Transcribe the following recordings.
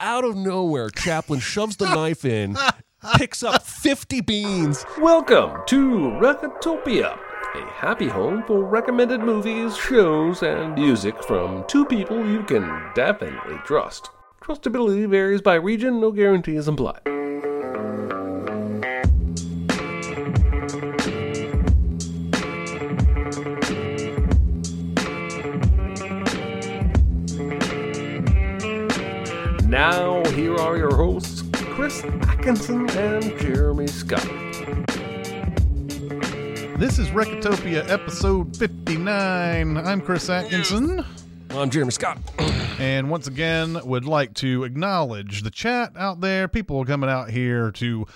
Out of nowhere, Chaplin shoves the knife in, picks up 50 beans. Welcome to Recotopia, a happy home for recommended movies, shows, and music from two people you can definitely trust. Trustability varies by region, no guarantees implied. Now, here are your hosts, Chris Atkinson and Jeremy Scott. This is Recotopia episode 59. I'm Chris Atkinson. I'm Jeremy Scott. and once again, would like to acknowledge the chat out there. People are coming out here to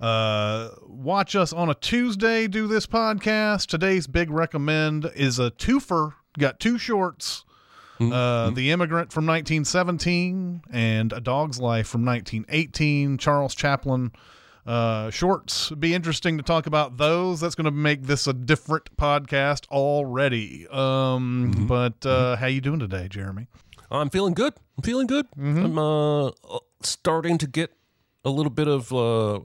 uh, watch us on a Tuesday do this podcast. Today's big recommend is a twofer. Got two shorts uh, the Immigrant from 1917 and A Dog's Life from 1918. Charles Chaplin uh, shorts. Be interesting to talk about those. That's going to make this a different podcast already. Um, mm-hmm. But uh, how you doing today, Jeremy? I'm feeling good. I'm feeling good. Mm-hmm. I'm uh, starting to get a little bit of uh,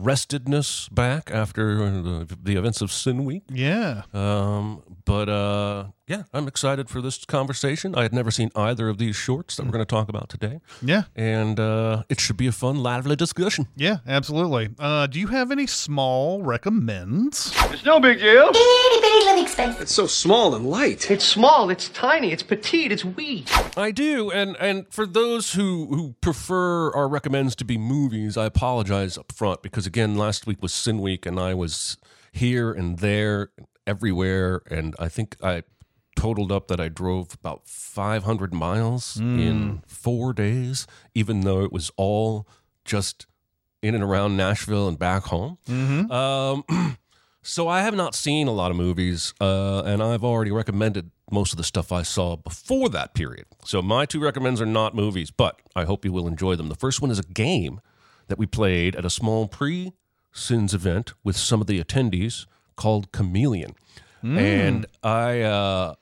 restedness back after the, the, events of Sin Week. Yeah. Um, but uh, yeah, I'm excited for this conversation. I had never seen either of these shorts that we're going to talk about today. Yeah. And uh, it should be a fun, lively discussion. Yeah, absolutely. Uh, do you have any small recommends? It's no big deal. Itty bitty living space. It's so small and light. It's small, it's tiny, it's petite, it's wee. I do. And and for those who, who prefer our recommends to be movies, I apologize up front because, again, last week was Sin Week and I was here and there everywhere. And I think I totaled up that I drove about 500 miles mm. in four days, even though it was all just in and around Nashville and back home. Mm-hmm. Um, so I have not seen a lot of movies, uh, and I've already recommended most of the stuff I saw before that period. So my two recommends are not movies, but I hope you will enjoy them. The first one is a game that we played at a small pre Sins event with some of the attendees called Chameleon. Mm. And I uh,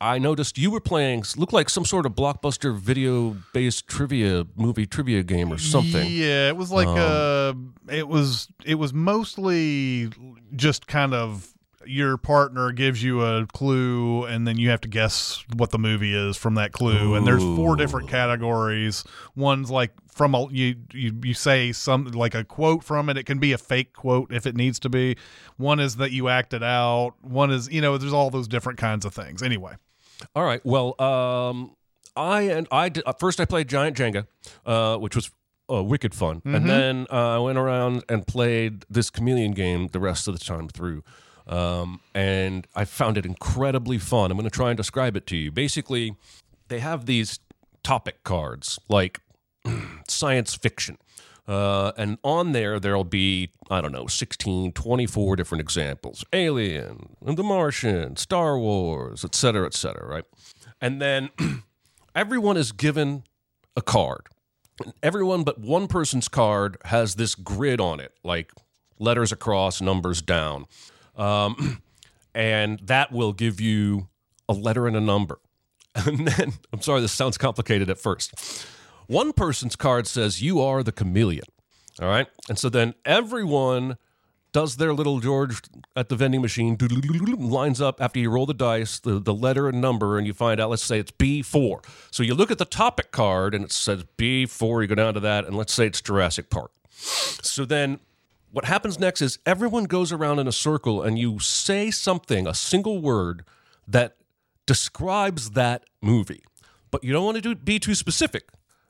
I noticed you were playing looked like some sort of blockbuster video based trivia movie trivia game or something. Yeah, it was like um, uh it was it was mostly just kind of your partner gives you a clue and then you have to guess what the movie is from that clue. Ooh. and there's four different categories. One's like from a you, you you say some like a quote from it. It can be a fake quote if it needs to be. One is that you acted out. One is you know there's all those different kinds of things. Anyway. All right. Well um i and i did, uh, first i played giant jenga uh which was uh, wicked fun. Mm-hmm. and then uh, i went around and played this chameleon game the rest of the time through um, and I found it incredibly fun. I'm going to try and describe it to you. Basically, they have these topic cards like science fiction. Uh, and on there, there'll be, I don't know, 16, 24 different examples Alien, The Martian, Star Wars, et cetera, et cetera, right? And then everyone is given a card. Everyone but one person's card has this grid on it, like letters across, numbers down. Um, and that will give you a letter and a number. And then, I'm sorry, this sounds complicated at first. One person's card says, You are the chameleon. All right. And so then everyone does their little George at the vending machine, lines up after you roll the dice, the, the letter and number, and you find out, let's say it's B4. So you look at the topic card and it says B4, you go down to that, and let's say it's Jurassic Park. So then what happens next is everyone goes around in a circle and you say something, a single word that describes that movie. But you don't want to do, be too specific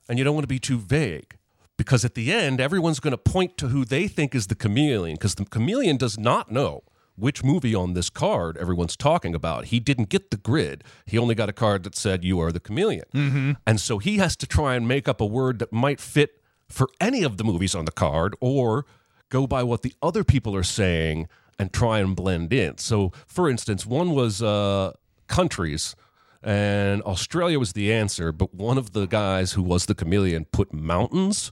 and you don't want to be too vague because at the end, everyone's going to point to who they think is the chameleon because the chameleon does not know which movie on this card everyone's talking about. He didn't get the grid. He only got a card that said, You are the chameleon. Mm-hmm. And so he has to try and make up a word that might fit for any of the movies on the card or go by what the other people are saying and try and blend in. So, for instance, one was uh, countries. And Australia was the answer, but one of the guys who was the chameleon put mountains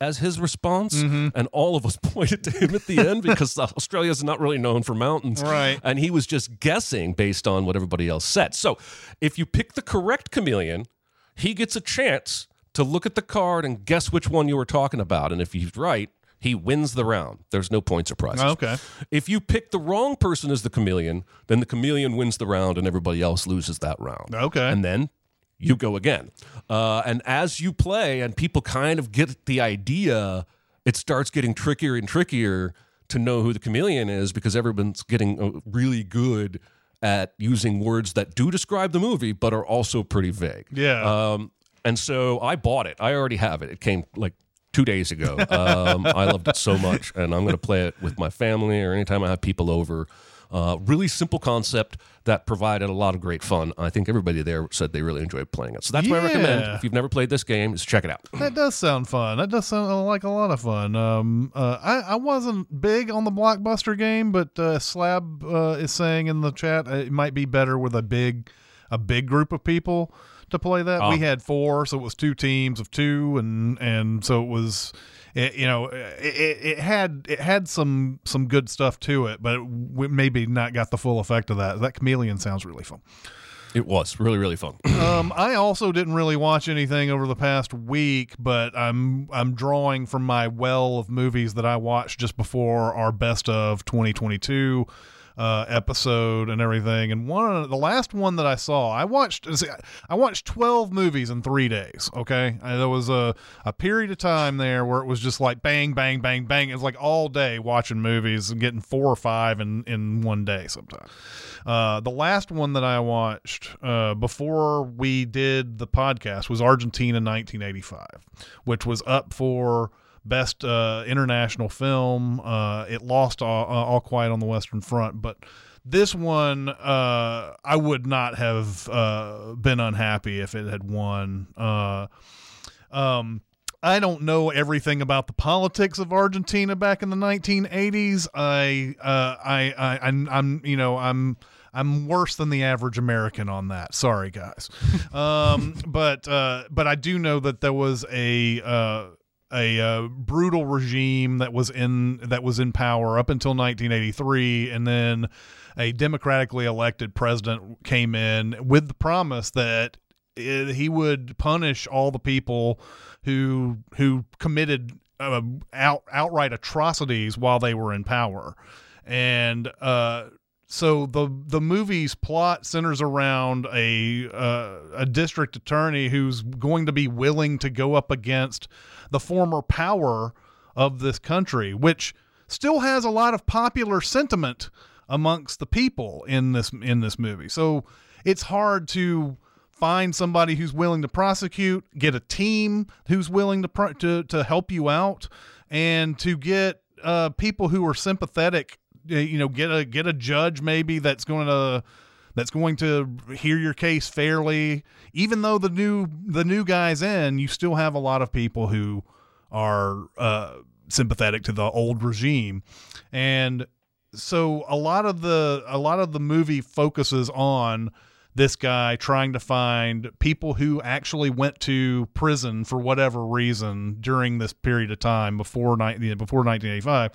as, his response, Mm-hmm. and all of us pointed to him at the end because Australia is not really known for mountains, Right. And he was just guessing based on what everybody else said. So, if you pick the correct chameleon, he gets a chance to look at the card and guess which one you were talking about, and if he's right, he wins the round. There's no point surprises. Okay. If you pick the wrong person as the chameleon, then the chameleon wins the round and everybody else loses that round. Okay. And then you go again. Uh, and as you play and people kind of get the idea, it starts getting trickier and trickier to know who the chameleon is because everyone's getting uh, really good at using words that do describe the movie but are also pretty vague. Yeah. Um, and so I bought it. I already have it. It came like two days ago. Um, I loved it so much, and I'm going to play it with my family or anytime I have people over. Uh, really simple concept that provided a lot of great fun. I think everybody there said they really enjoyed playing it. So that's what I recommend. Yeah. If you've never played this game, is check it out. That does sound fun. That does sound like a lot of fun. Um, uh, I, I wasn't big on the blockbuster game, but uh, Slab uh, is saying in the chat it might be better with a big, a big group of people to play that. Ah. We had four, so it was two teams of two, and and so it was, it, you know, it, it, it had it had some some good stuff to it, but it maybe not got the full effect of that. That chameleon sounds really fun. It was really, really fun. Um, I also didn't really watch anything over the past week, but I'm I'm drawing from my well of movies that I watched just before our best of 2022 uh, episode and everything. And one the last one that I saw, I watched I watched 12 movies in three days. Okay, and there was a a period of time there where it was just like bang, bang, bang, bang. It was like all day watching movies and getting four or five in in one day sometimes. Uh, the last one that I watched uh, before we did the podcast was Argentina 1985, which was up for best uh, international film. Uh, it lost all, all Quiet on the Western Front, but this one uh, I would not have uh, been unhappy if it had won. Uh, um, I don't know everything about the politics of Argentina back in the 1980s. I, uh, I, I, I'm, you know, I'm, I'm worse than the average American on that. Sorry, guys. Um, but, uh, but I do know that there was a, uh, a uh, brutal regime that was in that was in power up until 1983, and then a democratically elected president came in with the promise that it, he would punish all the people who who committed uh, out outright atrocities while they were in power, and uh, so the the movie's plot centers around a uh, a district attorney who's going to be willing to go up against the former power of this country, which still has a lot of popular sentiment amongst the people in this in this movie. So it's hard to find somebody who's willing to prosecute, get a team who's willing to to to help you out, and to get uh, people who are sympathetic. Uh, You know, get a get a judge maybe that's going to that's going to hear your case fairly. Even though the new the new guy's in, you still have a lot of people who are uh, sympathetic to the old regime, and so a lot of the a lot of the movie focuses on this guy trying to find people who actually went to prison for whatever reason during this period of time before before 1985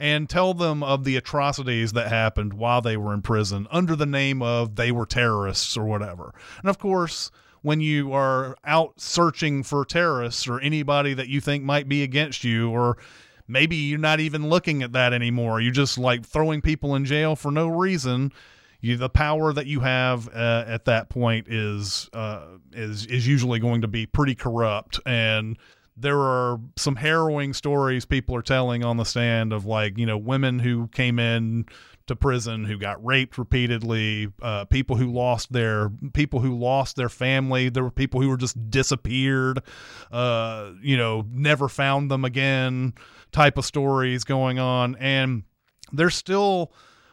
and tell them of the atrocities that happened while they were in prison under the name of they were terrorists or whatever. And of course, when you are out searching for terrorists or anybody that you think might be against you or maybe you're not even looking at that anymore. You're just like throwing people in jail for no reason. You, the power that you have uh, at that point is uh, is is usually going to be pretty corrupt, and there are some harrowing stories people are telling on the stand of like you know women who came in to prison who got raped repeatedly uh, people who lost their people who lost their family. There were people who were just disappeared uh, you know never found them again type of stories going on. And there's still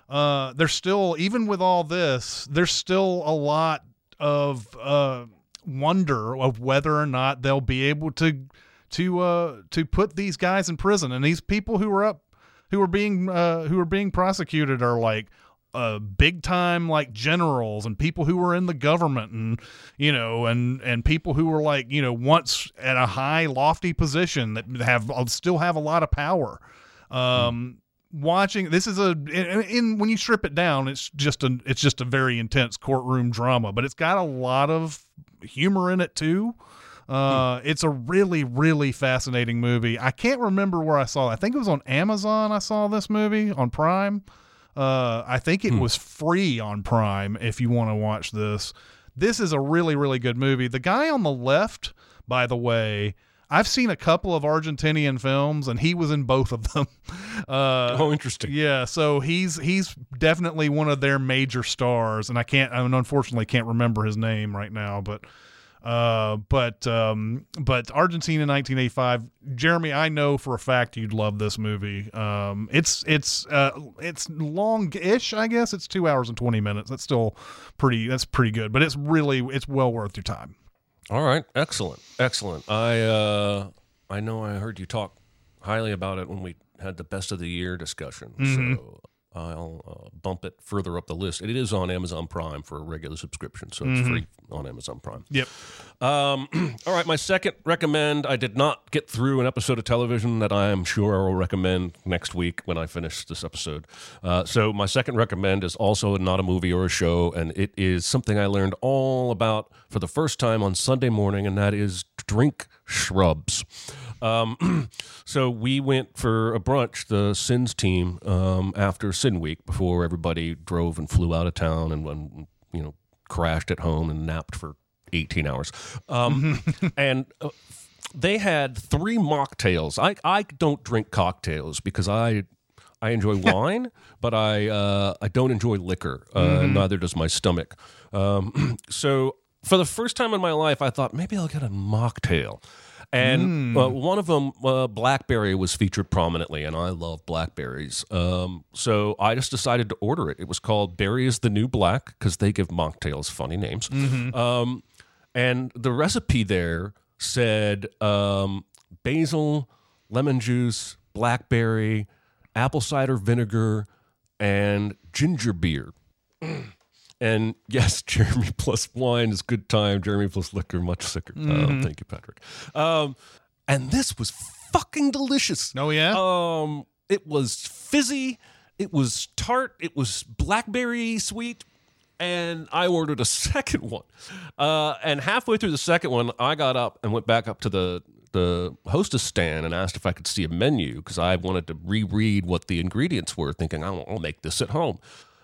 uh, there's still even with all this there's still a lot of uh, wonder of whether or not they'll be able to to uh to put these guys in prison. And these people who are up who are being uh who are being prosecuted are like uh big time like generals and people who were in the government and you know and and people who were like you know once at a high lofty position that have uh, still have a lot of power. Um watching this is a in, in when you strip it down it's just a it's just a very intense courtroom drama but it's got a lot of humor in it too uh, it's a really, really fascinating movie. I can't remember where I saw it. I think it was on Amazon. I saw this movie on Prime. Uh, I think it was free on Prime if you want to watch this. This is a really, really good movie. The guy on the left, by the way, I've seen a couple of Argentinian films, and he was in both of them. Uh, Oh, interesting. yeah, so he's he's definitely one of their major stars, and I can't, I unfortunately can't remember his name right now, but uh, but um, but Argentina 1985. Jeremy, I know for a fact you'd love this movie. Um, it's it's uh, it's long-ish, I guess. It's two hours and 20 minutes. That's still pretty. That's pretty good, but it's really it's well worth your time. All right, excellent, excellent. I uh, I know I heard you talk highly about it when we had the best of the year discussion. So I'll uh, bump it further up the list. And It is on Amazon Prime for a regular subscription, so it's free on Amazon Prime. Yep. Um, all right, my second recommend. I did not get through an episode of television that I am sure I will recommend next week when I finish this episode. Uh, so my second recommend is also not a movie or a show, and it is something I learned all about for the first time on Sunday morning, and that is drink shrubs. Um, so we went for a brunch, the Sins team, um, after Sin Week, before everybody drove and flew out of town and when you know crashed at home and napped for 18 hours. Um, and uh, they had three mocktails. I I don't drink cocktails because I I enjoy wine, but I uh, I don't enjoy liquor. Uh, Neither does my stomach. Um, so for the first time in my life, I thought maybe I'll get a mocktail. And uh, one of them, uh, blackberry, was featured prominently, and I love blackberries. Um, so I just decided to order it. It was called "Berry is the New Black" because they give mocktails funny names. Um, and the recipe there said um, basil, lemon juice, blackberry, apple cider vinegar, and ginger beer. And yes, Jeremy plus wine is good time. Jeremy plus liquor, much sicker. Oh, thank you, Patrick. Um, and this was fucking delicious. Oh yeah. Um, it was fizzy, it was tart, it was blackberry sweet, and I ordered a second one. Uh, and halfway through the second one, I got up and went back up to the the hostess stand and asked if I could see a menu because I wanted to reread what the ingredients were, thinking I'll, I'll make this at home.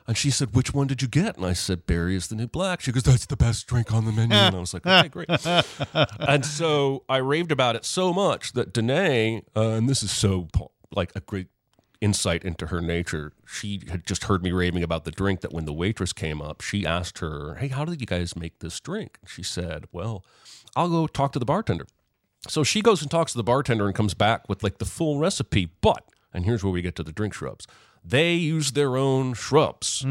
And she said, "Which one did you get?" And I said, "Berry is the new black." She goes, "That's the best drink on the menu." And I was like, "Okay, great." and so I raved about it so much that Danae, uh, and this is so like a great insight into her nature. She had just heard me raving about the drink that when the waitress came up, she asked her, Hey, how did you guys make this drink? And she said, Well, I'll go talk to the bartender. So she goes and talks to the bartender and comes back with like the full recipe. But, and here's where we get to the drink shrubs. They use their own shrubs.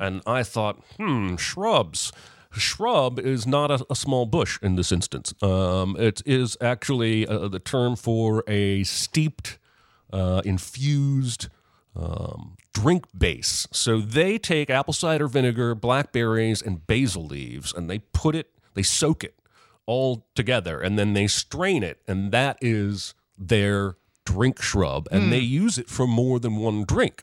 And I thought, hmm, shrubs. Shrub is not a, a small bush in this instance. Um, it is actually uh, the term for a steeped uh, infused um, drink base. So they take apple cider vinegar, blackberries, and basil leaves, and they put it, they soak it all together, and then they strain it, and that is their drink shrub, and they hmm. use it for more than one drink.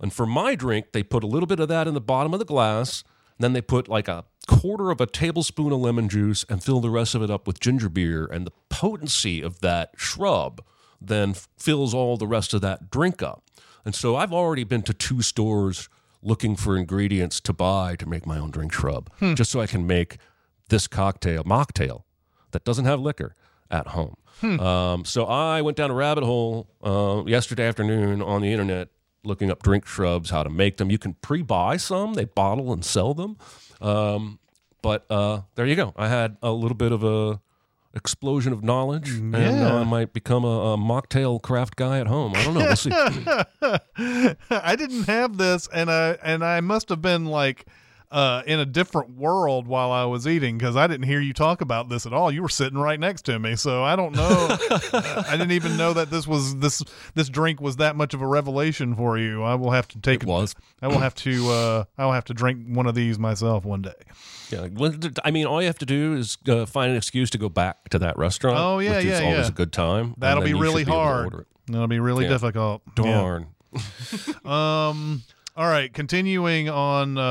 And for my drink, they put a little bit of that in the bottom of the glass. Then they put like a quarter of a tablespoon of lemon juice and fill the rest of it up with ginger beer. And the potency of that shrub then fills all the rest of that drink up. And so I've already been to two stores looking for ingredients to buy to make my own drink shrub, hmm. just so I can make this cocktail, mocktail, that doesn't have liquor at home. Um, so I went down a rabbit hole uh, yesterday afternoon on the internet looking up drink shrubs, how to make them. You can pre-buy some; they bottle and sell them. Um, but uh, there you go. I had a little bit of a explosion of knowledge, and now I might become a, a mocktail craft guy at home. I don't know. We'll see. I didn't have this, and I and I must have been like uh, in a different world while I was eating because I didn't hear you talk about this at all. You were sitting right next to me, so I don't know. I didn't even know that this was this this drink was that much of a revelation for you. I will have to take. It was. I will have to. Uh, I will have to drink one of these myself one day. Yeah, well, I mean, all you have to do is uh, find an excuse to go back to that restaurant. Oh, yeah, which is yeah, always a good time. That'll be really to hard. That'll be really Yeah. difficult. Yeah. Darn. Um. All right, continuing on, uh,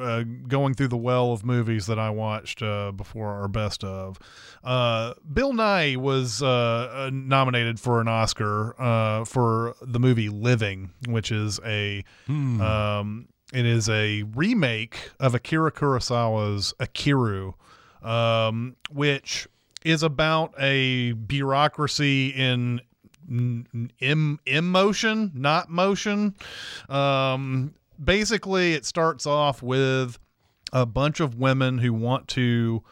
uh, going through the well of movies that I watched uh, before our best of. Uh, Bill Nighy was uh, uh, nominated for an Oscar uh, for the movie Living, which is a um, it is a remake of Akira Kurosawa's Ikiru, um, which is about a bureaucracy in in motion, not motion. Um, basically, it starts off with a bunch of women who want to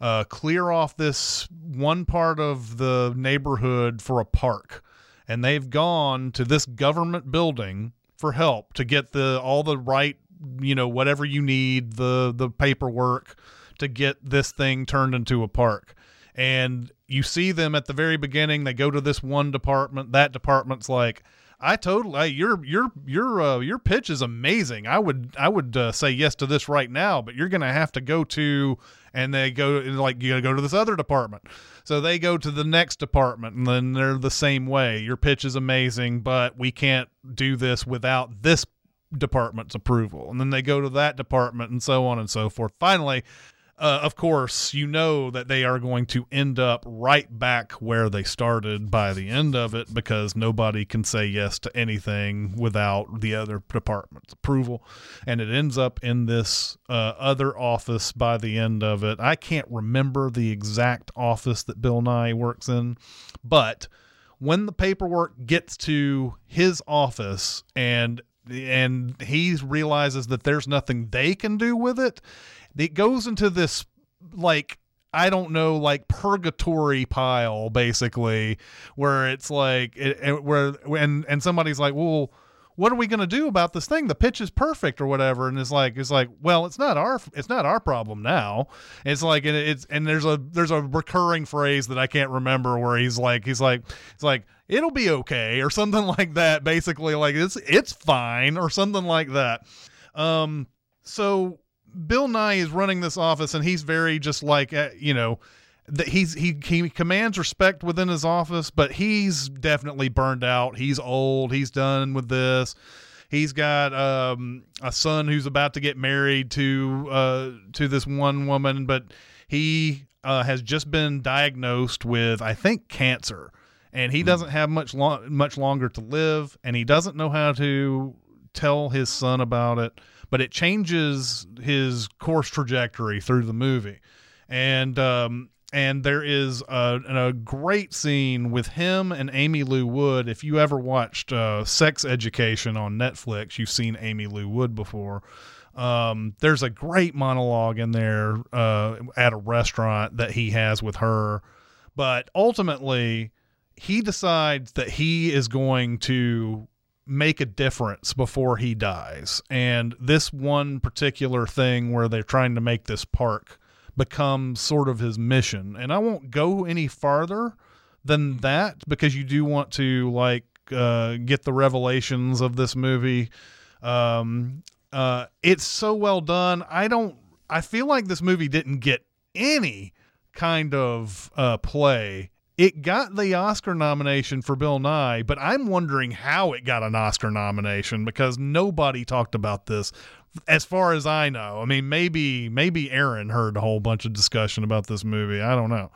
uh, clear off this one part of the neighborhood for a park, and they've gone to this government building for help to get the all the right, you know, whatever you need, the the paperwork to get this thing turned into a park and you see them at the very beginning. They go to this one department. That department's like i totally your your your uh, your pitch is amazing. I would i would uh, say yes to this right now but you're gonna have to go to and they go like you gotta go to this other department. So they go to the next department and then they're the same way. Your pitch is amazing but we can't do this without this department's approval. And then they go to that department and so on and so forth. Finally uh, of course, you know that they are going to end up right back where they started by the end of it because nobody can say yes to anything without the other department's approval. And it ends up in this uh, other office by the end of it. I can't remember the exact office that Bill Nighy works in, but when the paperwork gets to his office and and he realizes that there's nothing they can do with it it goes into this like I don't know, like purgatory pile, basically, where it's like, it, it- where and and somebody's like, well, what are we going to do about this thing? The pitch is perfect or whatever, and it's like, it's like, well, it's not our, it's not our problem now. It's like, and it's and there's a there's a recurring phrase that I can't remember where he's like, he's like, it's like it'll be okay or something like that. Basically, like it's it's fine or something like that. Um, so Bill Nighy is running this office, and he's very just like uh, you know that he's he he commands respect within his office, but he's definitely burned out. He's old. He's done with this. He's got um, a son who's about to get married to uh, to this one woman, but he uh, has just been diagnosed with I think cancer, and he doesn't have much lo- much longer to live, and he doesn't know how to tell his son about it. But it changes his course trajectory through the movie, and um, and there is a, a great scene with him and Aimee Lou Wood. If you ever watched uh, Sex Education on Netflix, you've seen Aimee Lou Wood before. Um, there's a great monologue in there uh, at a restaurant that he has with her, but ultimately he decides that he is going to make a difference before he dies. And this one particular thing where they're trying to make this park becomes sort of his mission. And I won't go any farther than that because you do want to like uh, get the revelations of this movie. Um, uh, it's so well done. I don't. I feel like this movie didn't get any kind of uh, play. It got the Oscar nomination for Bill Nighy, but I'm wondering how it got an Oscar nomination because nobody talked about this as far as I know. I mean, maybe maybe Aaron heard a whole bunch of discussion about this movie. I don't know.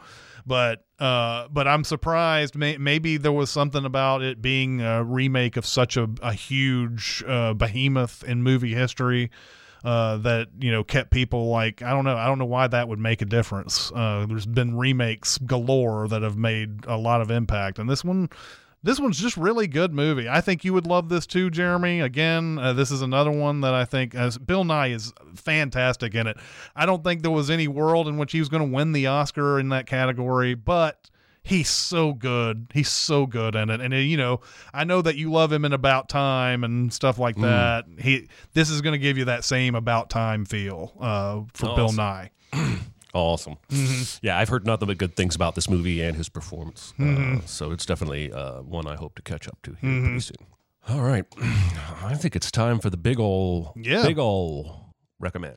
But uh, but I'm surprised. May, maybe there was something about it being a remake of such a, a huge uh, behemoth in movie history uh, that you know kept people like I don't know I don't know why that would make a difference. Uh, there's been remakes galore that have made a lot of impact, and this one. This one's just really good movie. I think you would love this too, Jeremy. Again, uh, this is another one that I think Bill Nighy is fantastic in it. I don't think there was any world in which he was going to win the Oscar in that category, but he's so good. He's so good in it. And uh, you know, I know that you love him in About Time and stuff like Mm. that. He this is going to give you that same About Time feel uh, for Bill Awesome. Nighy. Awesome. Yeah, I've heard nothing but good things about this movie and his performance. Uh, so it's definitely uh, one I hope to catch up to here pretty soon. All right. I think it's time for the big ol' Yeah. big ol' recommend.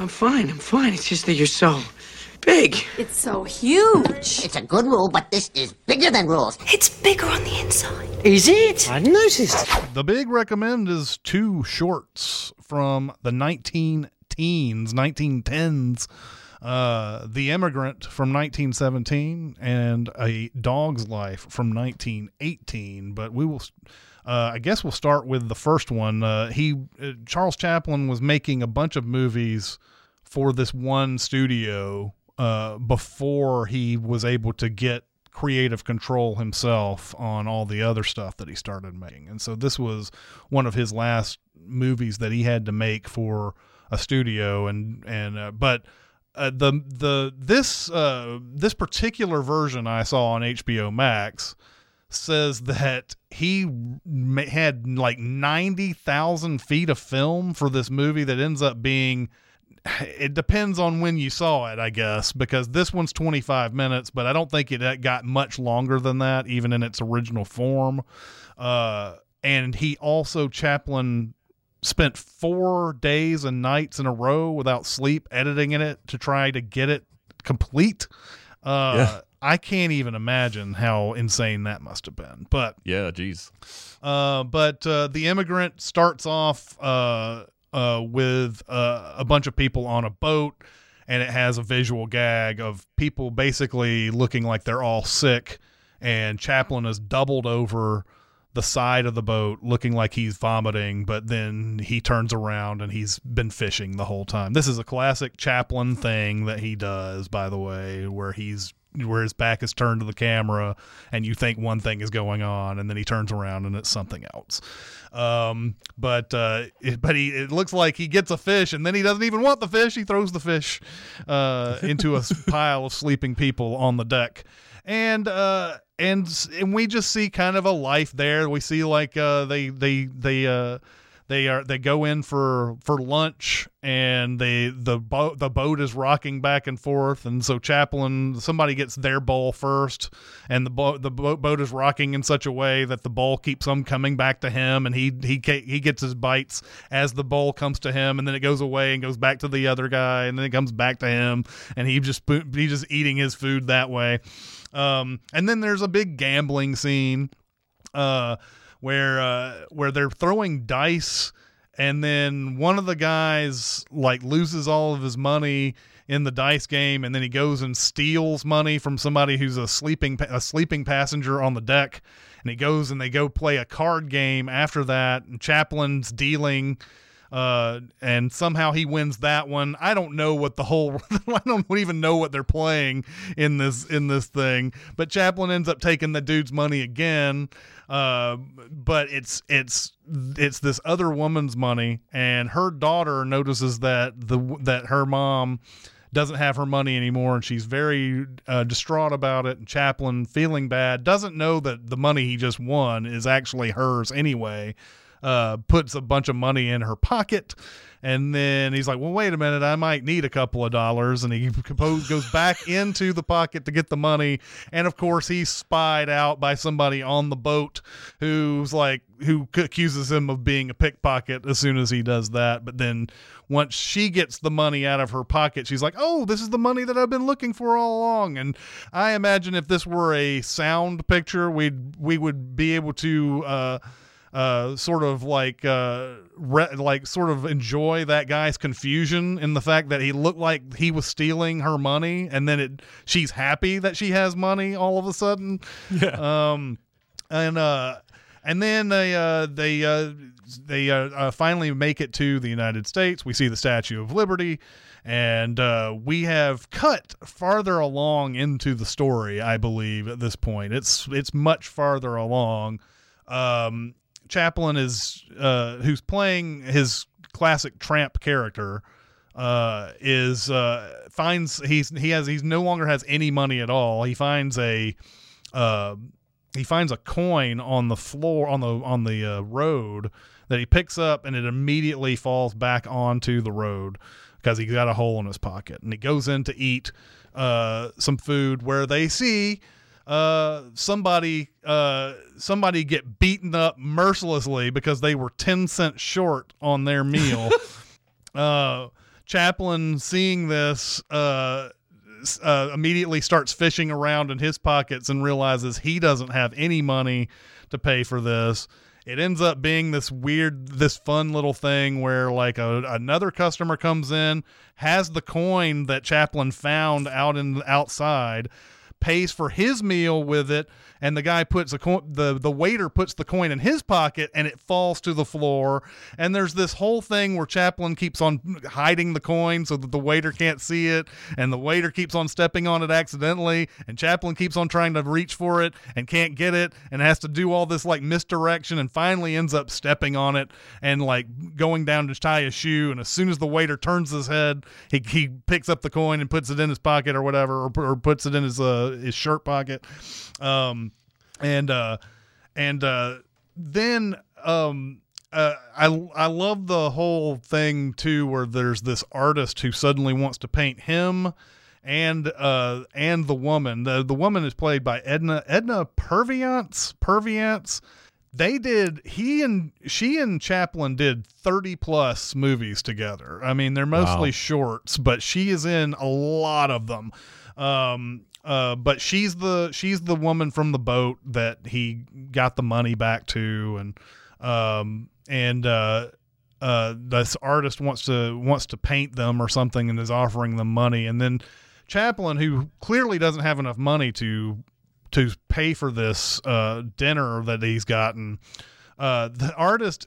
I'm fine, I'm fine. It's just that you're so big. It's so huge. It's a good rule, but this is bigger than rules. It's bigger on the inside. Is it? I noticed. The big recommend is two shorts from the 19 teens, 1910s. Uh, the Immigrant from 1917 and A Dog's Life from 1918. But we will, uh, I guess we'll start with the first one. Uh, he, uh, Charles Chaplin was making a bunch of movies for this one studio uh, before he was able to get creative control himself on all the other stuff that he started making. And so this was one of his last movies that he had to make for a studio and and uh, but uh, the the this this particular version I saw on HBO Max says that he had like 90,000 feet of film for this movie that ends up being it depends on when you saw it, I guess, because this one's 25 minutes, but I don't think it got much longer than that, even in its original form. Uh, and he also, Chaplin, spent four days and nights in a row without sleep editing it to try to get it complete. Uh, Yeah. I can't even imagine how insane that must have been. But Yeah, geez. uh, but uh, the immigrant starts off uh, uh, with uh, a bunch of people on a boat, and it has a visual gag of people basically looking like they're all sick, and Chaplin is doubled over the side of the boat looking like he's vomiting but then he turns around and he's been fishing the whole time this is a classic chaplin thing that he does by the way where he's where his back is turned to the camera and you think one thing is going on and then he turns around and it's something else. Um but uh it, but he it looks like he gets a fish and then he doesn't even want the fish. He throws the fish uh into a pile of sleeping people on the deck. And uh and and we just see kind of a life there. We see like uh they they they uh they are they go in for for lunch and they the boat the boat is rocking back and forth. And so Chaplin somebody gets their bowl first and the boat the boat, boat is rocking in such a way that the bowl keeps on coming back to him and he he he gets his bites as the bowl comes to him and then it goes away and goes back to the other guy and then it comes back to him and he just he's just eating his food that way. Um and then there's a big gambling scene. Uh, where uh, where they're throwing dice, and then one of the guys like loses all of his money in the dice game, and then he goes and steals money from somebody who's a sleeping a sleeping passenger on the deck, and he goes and they go play a card game after that, and Chaplin's dealing. Uh, and somehow he wins that one. I don't know what the whole I don't even know what they're playing in this in this thing. But Chaplin ends up taking the dude's money again. Uh, but it's it's it's this other woman's money, and her daughter notices that the that her mom doesn't have her money anymore, and she's very uh, distraught about it. And Chaplin, feeling bad, doesn't know that the money he just won is actually hers anyway. Uh, puts a bunch of money in her pocket. And then he's like, well, wait a minute, I might need a couple of dollars. And he goes back into the pocket to get the money. And of course, he's spied out by somebody on the boat who's like, who accuses him of being a pickpocket as soon as he does that. But then once she gets the money out of her pocket, she's like, oh, this is the money that I've been looking for all along. And I imagine if this were a sound picture, we'd, we would be able to, uh, uh, sort of like uh, re- like sort of enjoy that guy's confusion in the fact that he looked like he was stealing her money, and then it she's happy that she has money all of a sudden. Yeah. Um, and uh, and then they uh, they uh, they uh, uh, finally make it to the United States. We see the Statue of Liberty. And uh, we have cut farther along into the story, I believe, at this point. It's it's much farther along. Um, Chaplin is uh, who's playing his classic tramp character uh, is uh, finds he's he has he's no longer has any money at all. He finds a uh, he finds a coin on the floor on the on the uh, road that he picks up and it immediately falls back onto the road because he's got a hole in his pocket and he goes in to eat uh, some food where they see uh, somebody uh, somebody get beaten up mercilessly because they were 10 cents short on their meal. uh, Chaplin, seeing this, uh, uh, immediately starts fishing around in his pockets and realizes he doesn't have any money to pay for this. It ends up being this weird, this fun little thing where like a, another customer comes in, has the coin that Chaplin found out in outside, pays for his meal with it and the guy puts a coin the the waiter puts the coin in his pocket and it falls to the floor. And there's this whole thing where Chaplin keeps on hiding the coin so that the waiter can't see it. And the waiter keeps on stepping on it accidentally. And Chaplin keeps on trying to reach for it and can't get it and has to do all this like misdirection and finally ends up stepping on it and like going down to tie a shoe. And as soon as the waiter turns his head he, he picks up the coin and puts it in his pocket or whatever or, or puts it in his uh his shirt pocket. Um and uh and uh then um uh, I I love the whole thing too, where there's this artist who suddenly wants to paint him, and uh and the woman. the The woman is played by Edna Edna Purviance Purviance. They did he and she and Chaplin did thirty plus movies together. I mean, they're mostly Wow. shorts, but she is in a lot of them. Um, uh, but she's the she's the woman from the boat that he got the money back to, and um, and uh, uh, this artist wants to wants to paint them or something, and is offering them money, and then Chaplin, who clearly doesn't have enough money to to pay for this uh, dinner that he's gotten, uh, the artist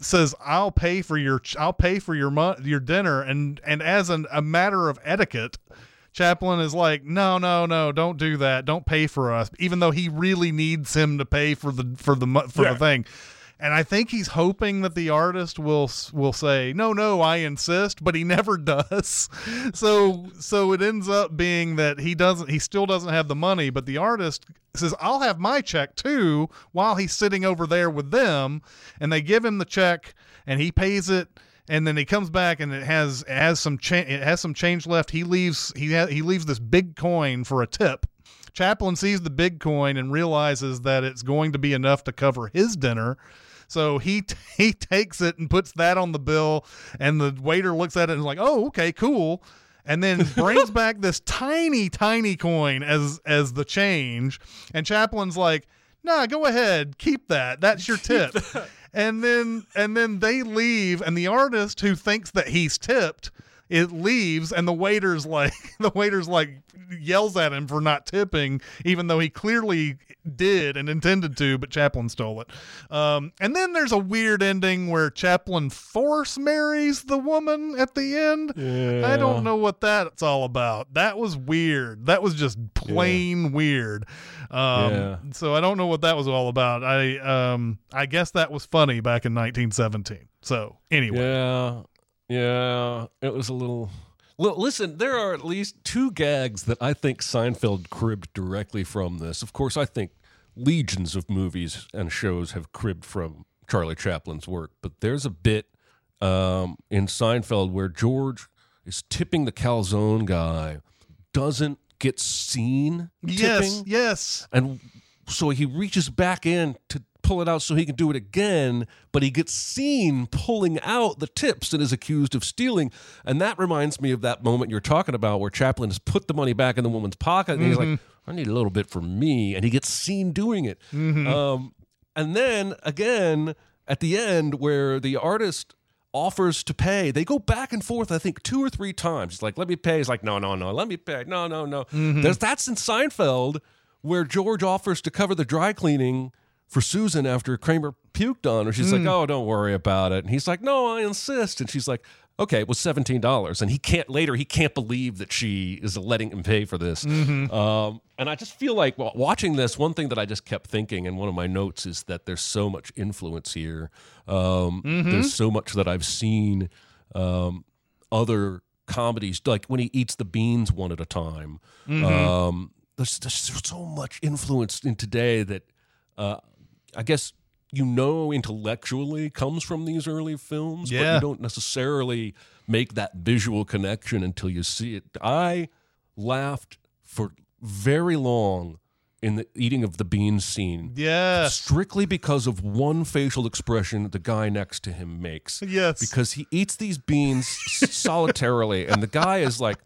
says I'll pay for your I'll pay for your mo- your dinner. And and as an, a matter of etiquette Chaplin is like no no no don't do that. Don't pay for us even though he really needs him to pay for the for the for Yeah. the thing. And I think he's hoping that the artist will will say no no I insist but he never does. So so it ends up being that he doesn't he still doesn't have the money but the artist says I'll have my check too while he's sitting over there with them. And they give him the check and he pays it and then he comes back and it has it has some cha- it has some change left he leaves he ha- he leaves this big coin for a tip Chaplin sees the big coin and realizes that it's going to be enough to cover his dinner. So he he takes it and puts that on the bill, and the waiter looks at it and is like, "Oh, okay, cool," and then brings back this tiny, tiny coin as as the change. And Chaplin's like, "Nah, go ahead, keep that. That's your tip." And then and then they leave, and the artist who thinks that he's tipped it leaves and the waiter's like the waiter's like yells at him for not tipping even though he clearly did and intended to but chaplin stole it. Um, and then there's a weird ending where chaplin force marries the woman at the end. I don't know what that's all about. That was weird. That was just plain weird. Um, Yeah. so i don't know what that was all about. I um, i guess that was funny back in 1917 so anyway. Yeah, yeah. It was a little. Well, listen, there are at least two gags that I think Seinfeld cribbed directly from this. Of course, I think legions of movies and shows have cribbed from Charlie Chaplin's work, but there's a bit um, in Seinfeld where George is tipping the calzone guy, doesn't get seen yes tipping, yes and so he reaches back in to pull it out so he can do it again, but he gets seen pulling out the tips and is accused of stealing. And that reminds me of that moment you're talking about where Chaplin has put the money back in the woman's pocket and he's like, mm-hmm. I need a little bit for me. And he gets seen doing it. Mm-hmm. Um, and then again, at the end, where the artist offers to pay, they go back and forth, I think, two or three times. He's like, let me pay. He's like, no, no, no, let me pay. No, no, no. Mm-hmm. There's, that's in Seinfeld where George offers to cover the dry cleaning for Susan after Kramer puked on her. She's like, oh, don't worry about it. And he's like, no, I insist. And she's like, okay, it was $17. And he can't, later, he can't believe that she is letting him pay for this. Um, and I just feel like well, watching this, one thing that I just kept thinking, and one of my notes is that there's so much influence here. Um, There's so much that I've seen um, other comedies, like when he eats the beans one at a time. Um, there's, there's so much influence in today that uh, I guess you know intellectually comes from these early films, but you don't necessarily make that visual connection until you see it. I laughed for very long in the eating of the beans scene. Yeah. Strictly because of one facial expression the guy next to him makes. Yes. Because he eats these beans solitarily, and the guy is like,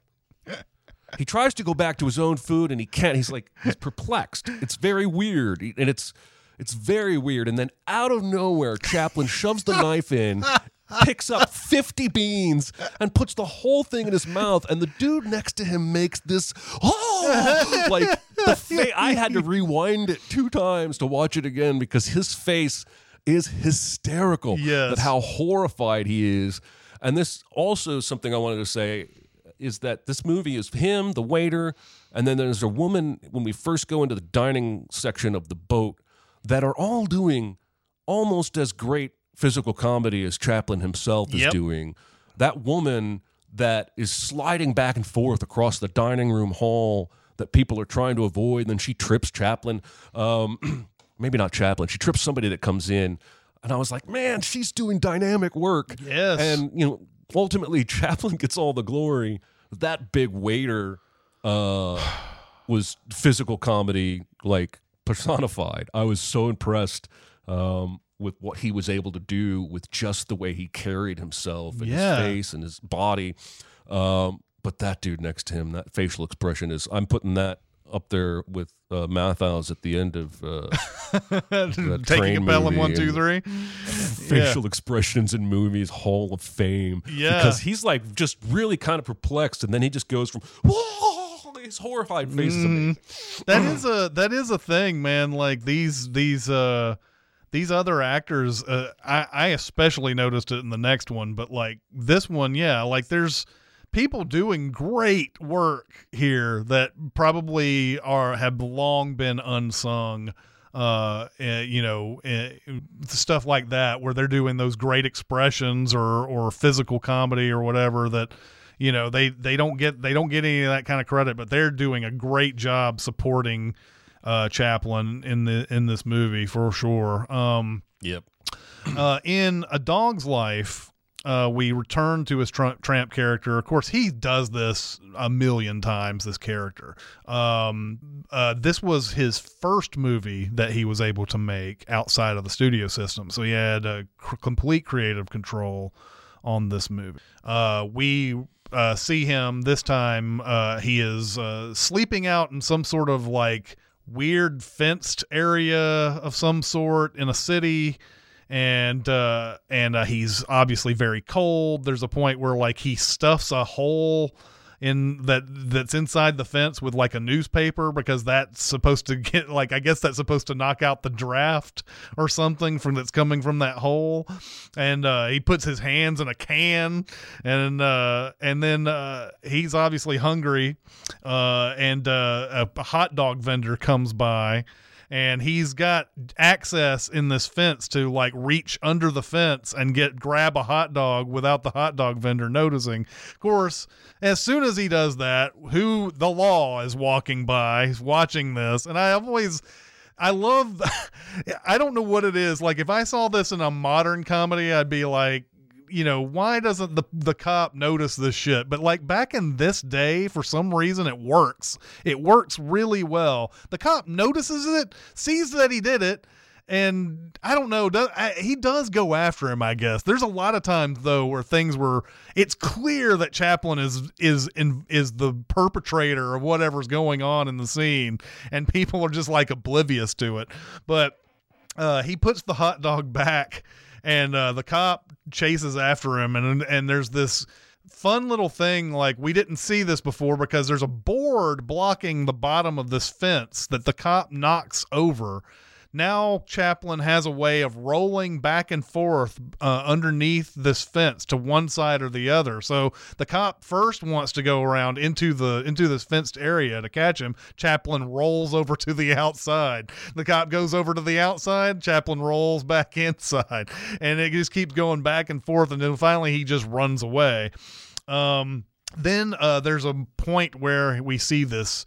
he tries to go back to his own food and he can't. He's like, he's perplexed. It's very weird. And it's, it's very weird. And then out of nowhere, Chaplin shoves the knife in, picks up 50 beans, and puts the whole thing in his mouth. And the dude next to him makes this, oh, like the fa- I had to rewind it two times to watch it again because his face is hysterical. Yes. At how horrified he is. And this also something I wanted to say is that this movie is him, the waiter, and then there's a woman when we first go into the dining section of the boat that are all doing almost as great physical comedy as Chaplin himself is Yep. doing. That woman that is sliding back and forth across the dining room hall that people are trying to avoid, and then she trips Chaplin. Um, maybe not Chaplin. She trips somebody that comes in, and I was like, man, she's doing dynamic work. Yes. and you know, ultimately Chaplin gets all the glory. That big waiter uh, was physical comedy like personified. I was so impressed um, with what he was able to do with just the way he carried himself and Yeah. his face and his body. Um, but that dude next to him, that facial expression is, I'm putting that up there with uh, Matthau's at the end of uh, taking a movie one two three. facial expressions in movies Hall of Fame. Yeah. Because he's like just really kind of perplexed and then he just goes from whoa these horrified faces. Mm-hmm. That is a that is a thing, man. Like these these uh these other actors, uh, I I especially noticed it in the next one, but like this one, yeah, like there's people doing great work here that probably are have long been unsung uh, eh, you know, eh, stuff like that, where they're doing those great expressions or or physical comedy or whatever that, you know, they they don't get they don't get any of that kind of credit, but they're doing a great job supporting uh, Chaplin in the in this movie for sure. Um, Yep. uh, in A Dog's Life, uh, we return to his tr- tramp character. Of course, he does this a million times. This character. Um, uh, this was his first movie that he was able to make outside of the studio system, so he had uh, cr- complete creative control on this movie. Uh, we uh, see him this time. Uh, he is uh, sleeping out in some sort of like weird fenced area of some sort in a city and uh, and uh, he's obviously very cold. There's a point where like he stuffs a hole in that that's inside the fence with like a newspaper because that's supposed to get like I guess that's supposed to knock out the draft or something from that's coming from that hole. And uh, he puts his hands in a can and uh, and then uh, he's obviously hungry uh, and uh, a, a hot dog vendor comes by and he's got access in this fence to like reach under the fence and get grab a hot dog without the hot dog vendor noticing. Of course, as soon as he does that, who the law is walking by, he's watching this, and I always I love I don't know what it is. Like if I saw this in a modern comedy, I'd be like you know, why doesn't the the cop notice this shit? But like back in this day, for some reason, it works. It works really well. The cop notices it, sees that he did it, and I don't know. Does, I, he does go after him, I guess. There's a lot of times though where things were. It's clear that Chaplin is is in, is the perpetrator of whatever's going on in the scene, and people are just like oblivious to it. But uh, he puts the hot dog back and uh, the cop chases after him, and and there's this fun little thing like we didn't see this before because there's a board blocking the bottom of this fence that the cop knocks over now Chaplin has a way of rolling back and forth uh, underneath this fence to one side or the other. So the cop first wants to go around into the into this fenced area to catch him. Chaplin rolls over to the outside. The cop goes over to the outside. Chaplin rolls back inside, and it just keeps going back and forth. And then finally, he just runs away. Um, then uh, there's a point where we see this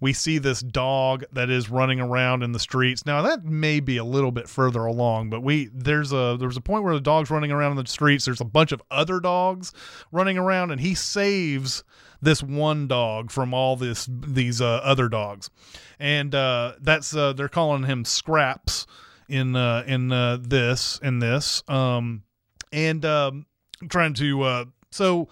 we see this dog that is running around in the streets. Now that may be a little bit further along, but we there's a there's a point where the dog's running around in the streets. There's a bunch of other dogs running around, and he saves this one dog from all this these uh, other dogs, and uh, that's uh, they're calling him Scraps in uh, in uh, this in this um, and um, trying to uh, so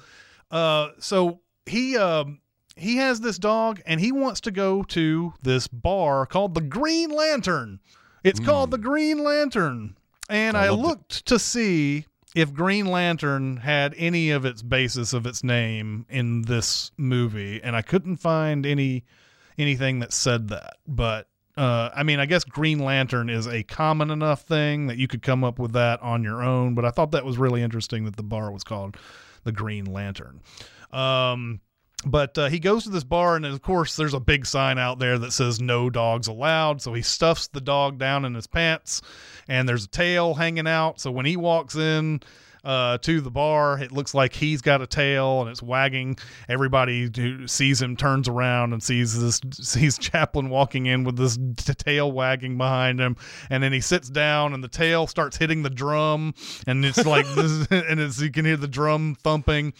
uh, so he um he has this dog and he wants to go to this bar called the Green Lantern. It's mm. called the Green Lantern. And I, I looked it. to see if Green Lantern had any of its basis of its name in this movie, and I couldn't find any anything that said that. But uh, I mean, I guess Green Lantern is a common enough thing that you could come up with that on your own. But I thought that was really interesting that the bar was called the Green Lantern. Um, but uh, he goes to this bar, and of course, there's a big sign out there that says "No dogs allowed." So he stuffs the dog down in his pants, and there's a tail hanging out. So when he walks in, uh, to the bar. It looks like he's got a tail and it's wagging. Everybody who sees him turns around and sees this sees Chaplin walking in with this t- tail wagging behind him, and then he sits down and the tail starts hitting the drum, and it's like this, and it's you can hear the drum thumping,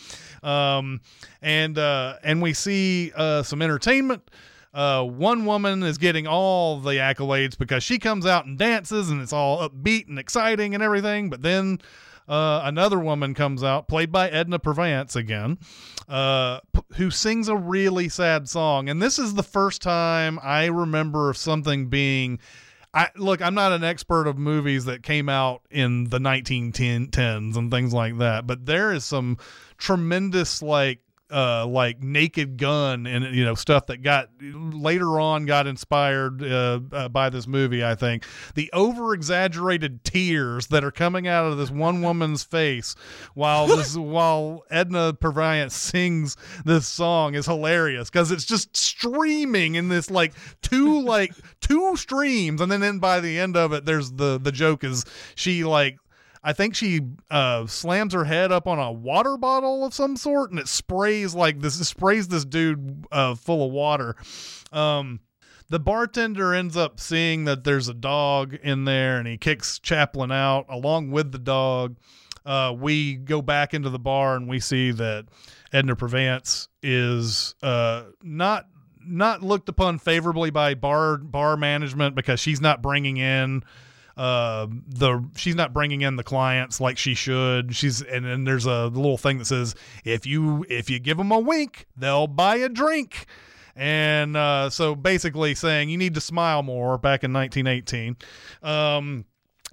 um, and uh, and we see uh, some entertainment. Uh, one woman is getting all the accolades because she comes out and dances and it's all upbeat and exciting and everything. But then uh, another woman comes out, played by Edna Purviance again, uh, p- who sings a really sad song. And this is the first time I remember of something being. I look, I'm not an expert of movies that came out in the 1910s and things like that, but there is some tremendous like uh, like Naked Gun and you know stuff that got later on got inspired uh, uh, by this movie. I think the over exaggerated tears that are coming out of this one woman's face while this while Edna Purviance sings this song is hilarious because it's just streaming in this like two like two streams and then then by the end of it there's the the joke is she like I think she uh, slams her head up on a water bottle of some sort, and it sprays like this. sprays this dude uh, full of water. Um, the bartender ends up seeing that there's a dog in there, and he kicks Chaplin out along with the dog. Uh, we go back into the bar, and we see that Edna Purviance is uh, not not looked upon favorably by bar bar management because she's not bringing in uh, the she's not bringing in the clients like she should. She's and then there's a little thing that says if you if you give them a wink, they'll buy a drink. And uh, so basically saying you need to smile more back in 1918. Um,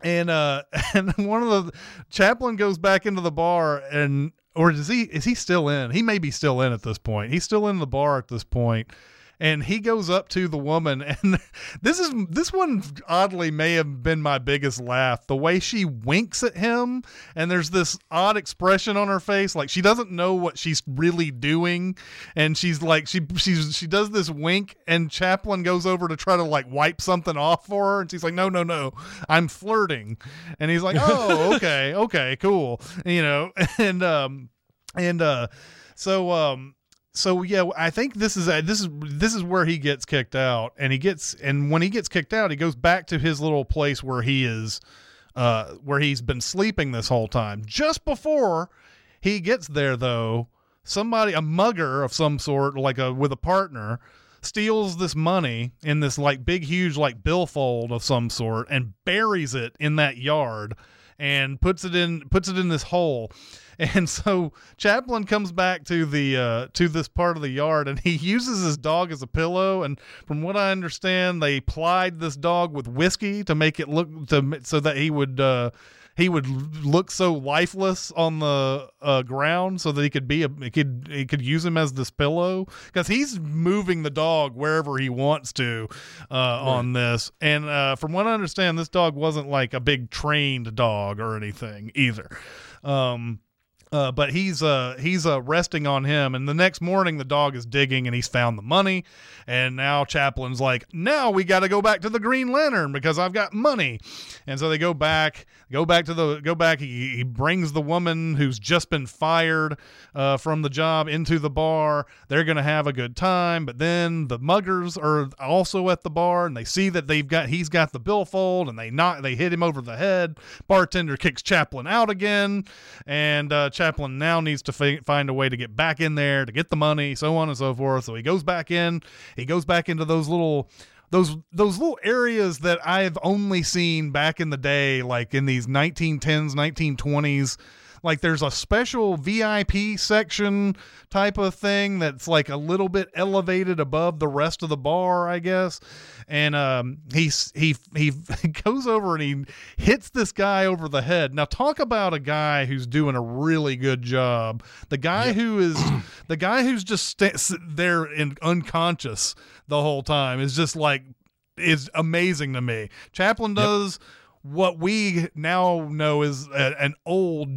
and uh and one of the Chaplin goes back into the bar and or is he is he still in he may be still in at this point he's still in the bar at this point and he goes up to the woman and this is this one oddly may have been my biggest laugh the way she winks at him and there's this odd expression on her face like she doesn't know what she's really doing and she's like she she's she does this wink and Chaplin goes over to try to like wipe something off for her and she's like no no no i'm flirting and he's like oh okay okay cool you know and um and uh so um so yeah, I think this is a, this is this is where he gets kicked out, and he gets and when he gets kicked out, he goes back to his little place where he is, uh, where he's been sleeping this whole time. Just before he gets there, though, somebody a mugger of some sort, like a with a partner, steals this money in this like big huge like billfold of some sort and buries it in that yard and puts it in puts it in this hole and so Chaplin comes back to the uh, to this part of the yard, and he uses his dog as a pillow. And from what I understand, they plied this dog with whiskey to make it look to so that he would. Uh, he would look so lifeless on the uh, ground so that he could be a he could he could use him as this pillow because he's moving the dog wherever he wants to uh, right. on this and uh, from what I understand this dog wasn't like a big trained dog or anything either um, uh, but he's uh, he's uh, resting on him, and the next morning the dog is digging, and he's found the money, and now Chaplin's like, now we got to go back to the Green Lantern because I've got money, and so they go back, go back to the go back. He, he brings the woman who's just been fired uh, from the job into the bar. They're gonna have a good time, but then the muggers are also at the bar, and they see that they've got he's got the billfold, and they knock they hit him over the head. Bartender kicks Chaplin out again, and uh, Chaplin now needs to f- find a way to get back in there to get the money, so on and so forth. So he goes back in. He goes back into those little those those little areas that I've only seen back in the day, like in these 1910s, 1920s like there's a special VIP section type of thing that's like a little bit elevated above the rest of the bar, I guess. And um, he's he he goes over and he hits this guy over the head. Now talk about a guy who's doing a really good job. The guy yep. who is the guy who's just st- there in unconscious the whole time is just like is amazing to me. Chaplin does. Yep what we now know is a, an old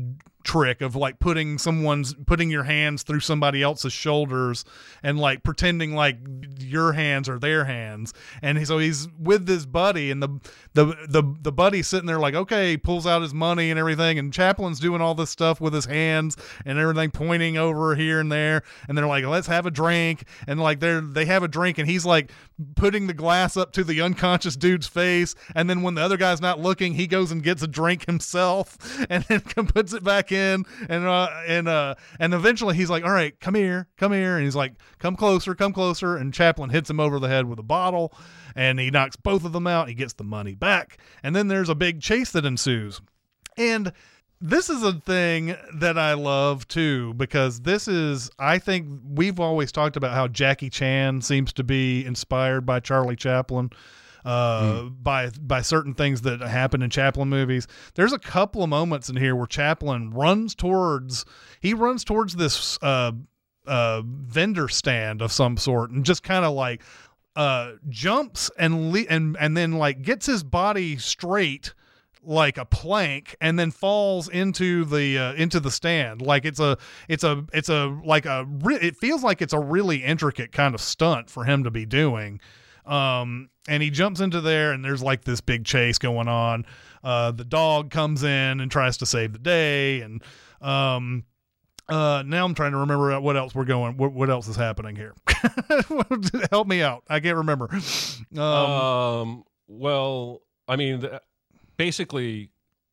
trick of like putting someone's putting your hands through somebody else's shoulders and like pretending like your hands are their hands. And so he's with this buddy and the the the, the buddy's sitting there like okay pulls out his money and everything and Chaplin's doing all this stuff with his hands and everything pointing over here and there and they're like let's have a drink and like they're they have a drink and he's like putting the glass up to the unconscious dude's face and then when the other guy's not looking he goes and gets a drink himself and then puts it back in and uh and uh and eventually he's like all right come here come here and he's like come closer come closer and chaplin hits him over the head with a bottle and he knocks both of them out he gets the money back and then there's a big chase that ensues. And this is a thing that I love too because this is I think we've always talked about how Jackie Chan seems to be inspired by Charlie Chaplin uh, mm. by by certain things that happen in Chaplin movies. There's a couple of moments in here where Chaplin runs towards he runs towards this uh, uh, vendor stand of some sort and just kind of like uh, jumps and le- and and then like gets his body straight like a plank and then falls into the uh, into the stand like it's a it's a it's a like a re- it feels like it's a really intricate kind of stunt for him to be doing um, and he jumps into there, and there's like this big chase going on. Uh, the dog comes in and tries to save the day, and um, uh, now I'm trying to remember what else we're going. What, what else is happening here? Help me out. I can't remember. Um, um well, I mean, the, basically,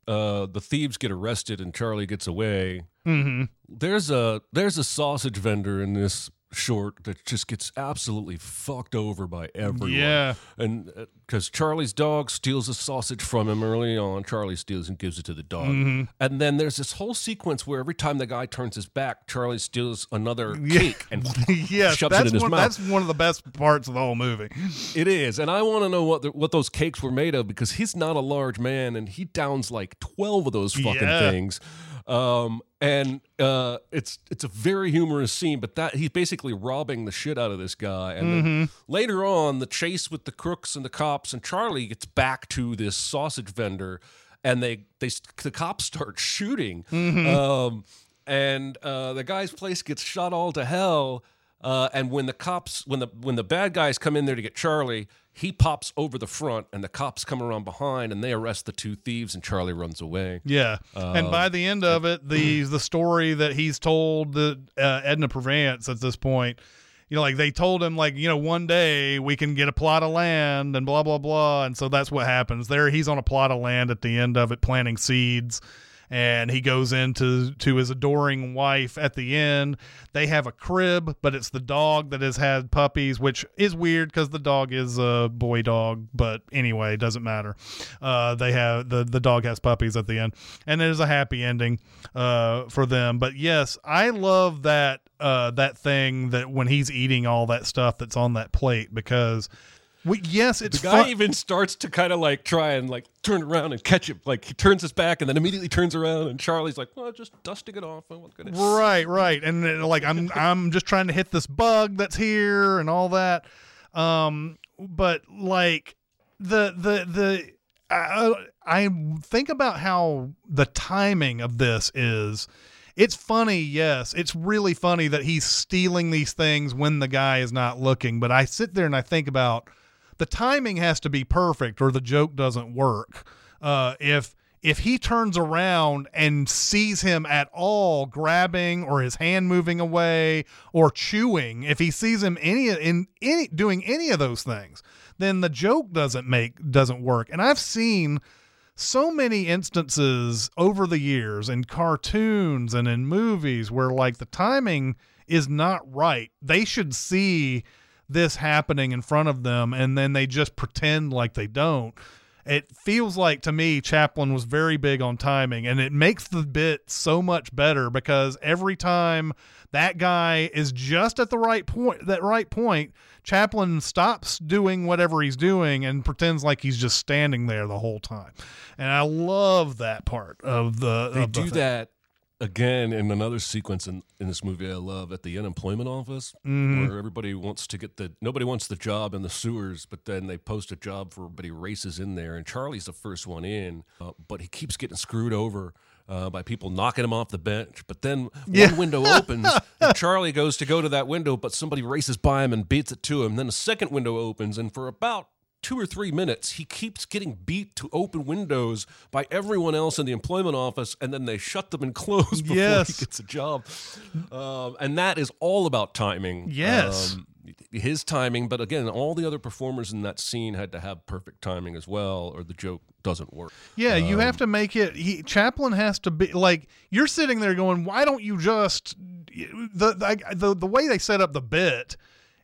uh, the thieves get arrested and Charlie gets away. Mm-hmm. There's a there's a sausage vendor in this short that just gets absolutely fucked over by everyone. Yeah. And because Charlie's dog steals a sausage from him early on, Charlie steals and gives it to the dog. Mm-hmm. And then there's this whole sequence where every time the guy turns his back, Charlie steals another cake and yes, shoves it that's in his one, mouth. that's one of the best parts of the whole movie. It is, and I want to know what the, what those cakes were made of because he's not a large man, and he downs like twelve of those fucking Yeah. things. Um, and uh, it's it's a very humorous scene, but that he's basically robbing the shit out of this guy. And Mm-hmm. later on, the chase with the crooks and the cops, and Charlie gets back to this sausage vendor, and they they the cops start shooting. Mm-hmm. Um, and uh, the guy's place gets shot all to hell. Uh, and when the cops, when the when the bad guys come in there to get Charlie, he pops over the front, and the cops come around behind, and they arrest the two thieves, and Charlie runs away. Yeah, and by the end of it, the the story that he's told the uh, Edna Purviance at this point, you know, like they told him, like you know, one day we can get a plot of land and blah blah blah, and so that's what happens. There, he's on a plot of land at the end of it, planting seeds. And he goes into to his adoring wife at the end. They have a crib, but it's the dog that has had puppies, which is weird because the dog is a boy dog. But anyway, doesn't matter. Uh, they have the the dog has puppies at the end, and it is a happy ending uh, for them. But yes, I love that uh, that thing that when he's eating all that stuff that's on that plate because. We, yes, it's The guy fun- even starts to kind of like try and like turn around and catch it. Like he turns his back and then immediately turns around, and Charlie's like, "Well, just dusting it off. I'm gonna." Right, right, and uh, like I'm I'm just trying to hit this bug that's here and all that. Um, but like the the the I, I think about how the timing of this is. It's funny, yes. It's really funny that he's stealing these things when the guy is not looking. But I sit there and I think about the timing has to be perfect or the joke doesn't work. Uh, if if he turns around and sees him at all grabbing or his hand moving away or chewing, if he sees him any in any doing any of those things, then the joke doesn't make doesn't work. And I've seen so many instances over the years in cartoons and in movies where like the timing is not right. They should see this happening in front of them and then they just pretend like they don't. It feels like to me Chaplin was very big on timing and it makes the bit so much better because every time that guy is just at the right point that right point Chaplin stops doing whatever he's doing and pretends like he's just standing there the whole time. And I love that part of the They of the do thing. that again in another sequence in, in this movie I love at the unemployment office Mm-hmm. where everybody wants to get the nobody wants the job in the sewers but then they post a job for everybody races in there and Charlie's the first one in uh, but he keeps getting screwed over uh, by people knocking him off the bench but then Yeah. one window opens and Charlie goes to go to that window but somebody races by him and beats it to him then a second window opens and for about two or three minutes, he keeps getting beat to open windows by everyone else in the employment office, and then they shut them and close before Yes. he gets a job. Um, and that is all about timing. Yes. Um, his timing, but again, all the other performers in that scene had to have perfect timing as well, or the joke doesn't work. Yeah, you have to make it. He, Chaplin has to be like you're sitting there going, "Why don't you just?" The, the the the way they set up the bit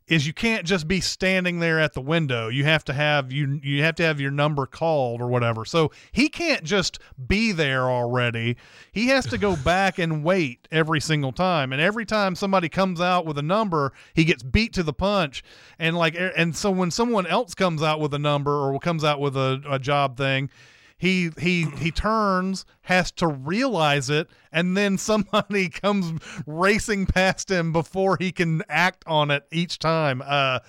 is you can't just be standing there at the window. You have to have you you have to have your number called or whatever. So he can't just be there already. He has to go back and wait every single time. And every time somebody comes out with a number, he gets beat to the punch. And like and so when someone else comes out with a number or comes out with a, a job thing, he he he turns has to realize it and then somebody comes racing past him before he can act on it each time. Uh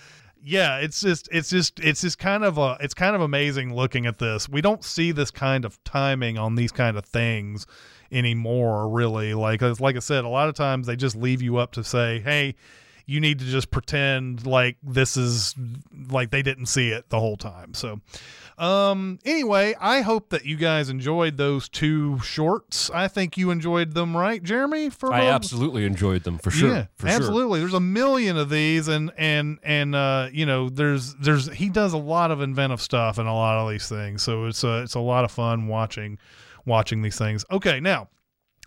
yeah it's just it's just it's just kind of a it's kind of amazing looking at this. We don't see this kind of timing on these kind of things anymore really. Like like i said a lot of times they just leave you up to say hey you need to just pretend like this is like they didn't see it the whole time so um anyway i hope that you guys enjoyed those two shorts i think you enjoyed them right jeremy for I absolutely enjoyed them for sure. yeah, for sure. absolutely. There's a million of these, and and and uh, you know, there's there's he does a lot of inventive stuff in a lot of these things. So it's a it's a lot of fun watching watching these things. Okay, now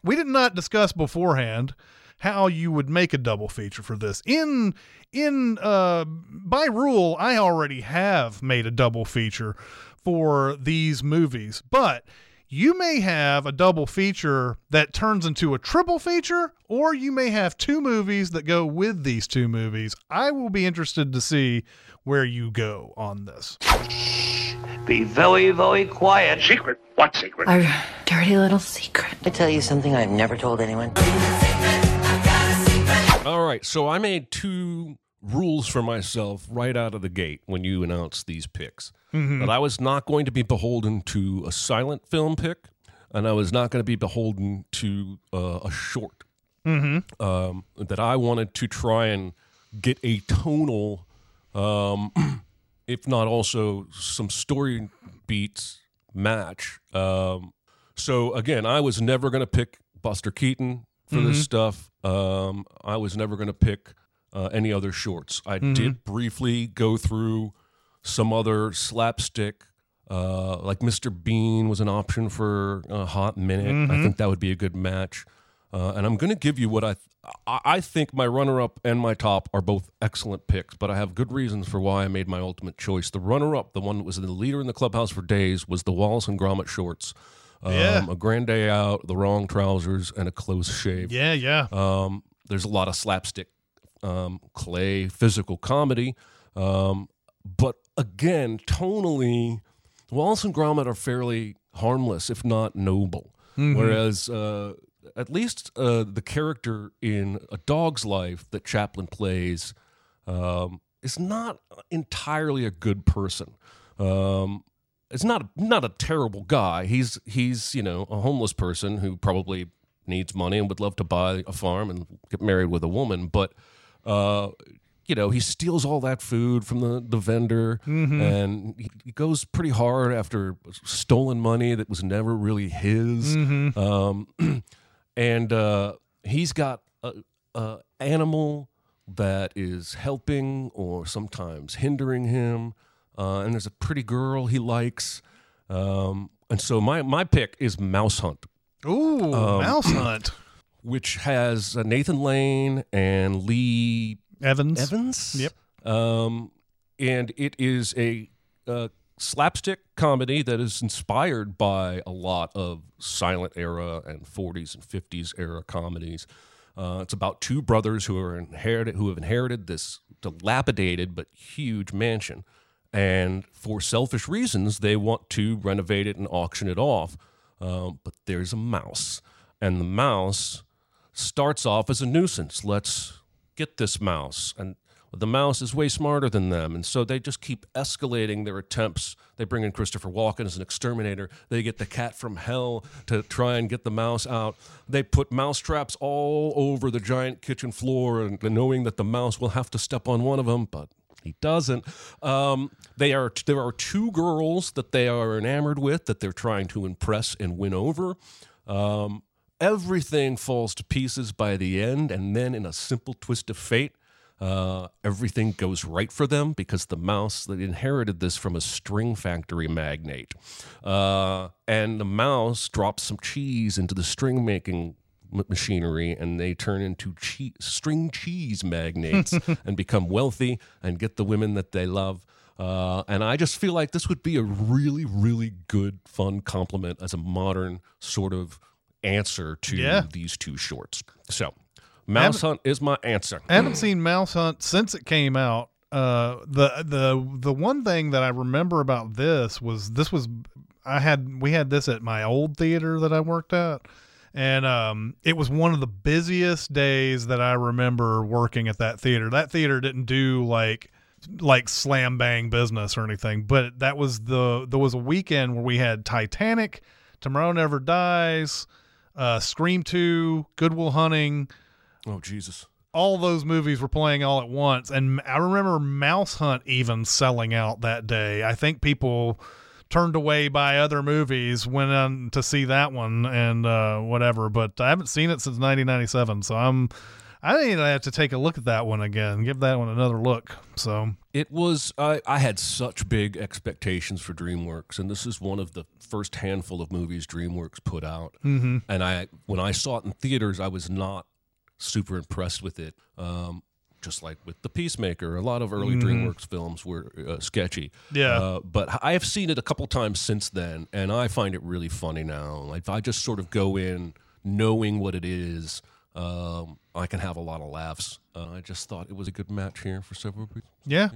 we did not discuss beforehand how you would make a double feature for this. In in uh by rule, I already have made a double feature for these movies, but you may have a double feature that turns into a triple feature, or you may have two movies that go with these two movies. I will be interested to see where you go on this. Be very, very quiet. Secret? What secret? Our dirty little secret. I tell you something I've never told anyone. All right, so I made two rules for myself right out of the gate when you announced these picks. That I was not going to be beholden to a silent film pick, and I was not going to be beholden to uh, a short. Mm-hmm. Um, that I wanted to try and get a tonal, um, if not also some story beats match. Um, so again, I was never going to pick Buster Keaton for this stuff. Um, I was never going to pick uh, any other shorts. I did briefly go through some other slapstick. Uh, like Mr. Bean was an option for a hot minute. I think that would be a good match. Uh, and I'm going to give you what I, I I think my runner-up and my top are both excellent picks, but I have good reasons for why I made my ultimate choice. The runner-up, the one that was the leader in the clubhouse for days, was the Wallace and Gromit shorts. Um, Yeah. A grand day out, the wrong trousers, and a close shave. Yeah, yeah. Um, there's a lot of slapstick, um, clay, physical comedy. Um, but again, tonally, Wallace and Gromit are fairly harmless, if not noble. Whereas, uh, at least uh, the character in A Dog's Life that Chaplin plays um, is not entirely a good person. Um, it's not not a terrible guy. He's he's you know a homeless person who probably needs money and would love to buy a farm and get married with a woman, but uh, you know he steals all that food from the the vendor and he, he goes pretty hard after stolen money that was never really his. Um, and uh, he's got a, a animal that is helping or sometimes hindering him. Uh, and there's a pretty girl he likes. Um, and so my, my pick is Mouse Hunt, Ooh, Um, Mouse Hunt. which has uh, Nathan Lane and Lee Evans. Evans. Yep. Um, and it is a, uh slapstick comedy that is inspired by a lot of silent era and 40s and 50s era comedies. Uh, it's about two brothers who are inherited who have inherited this dilapidated but huge mansion, and for selfish reasons, they want to renovate it and auction it off. Um, but there's a mouse, and the mouse starts off as a nuisance. Let's get this mouse. And the mouse is way smarter than them. And so they just keep escalating their attempts. They bring in Christopher Walken as an exterminator. They get the cat from hell to try and get the mouse out. They put mouse traps all over the giant kitchen floor, and knowing that the mouse will have to step on one of them, but he doesn't. Um, they are there are two girls that they are enamored with that they're trying to impress and win over. Um, everything falls to pieces by the end, and then in a simple twist of fate, uh, everything goes right for them because the mouse that inherited this from a string factory magnate, uh, and the mouse drops some cheese into the string making machinery and they turn into che- string cheese magnates and become wealthy and get the women that they love. Uh, and I just feel like this would be a really, really good, fun complement as a modern sort of answer to Yeah. these two shorts. So, Mouse Hunt is my answer. I haven't seen Mouse Hunt since it came out. Uh, the the the one thing that I remember about this was this was I had we had this at my old theater that I worked at, and um, it was one of the busiest days that I remember working at that theater. That theater didn't do like like slam bang business or anything, but that was the there was a weekend where we had Titanic, Tomorrow Never Dies, uh, Scream Two, Good Will Hunting Oh, Jesus. all those movies were playing all at once and i remember mouse hunt even selling out that day i think people turned away by other movies went on to see that one and uh, whatever but i haven't seen it since 1997 so i'm i think i have to take a look at that one again give that one another look so It was I, I had such big expectations for DreamWorks, and this is one of the first handful of movies DreamWorks put out. Mm-hmm. And I when I saw it in theaters, I was not super impressed with it. Um, just like with the Peacemaker, a lot of early Mm-hmm. DreamWorks films were uh, sketchy. Yeah. Uh, but I have seen it a couple times since then, and I find it really funny now. Like if I just sort of go in knowing what it is, um, I can have a lot of laughs. Uh, I just thought it was a good match here for several reasons. Yeah.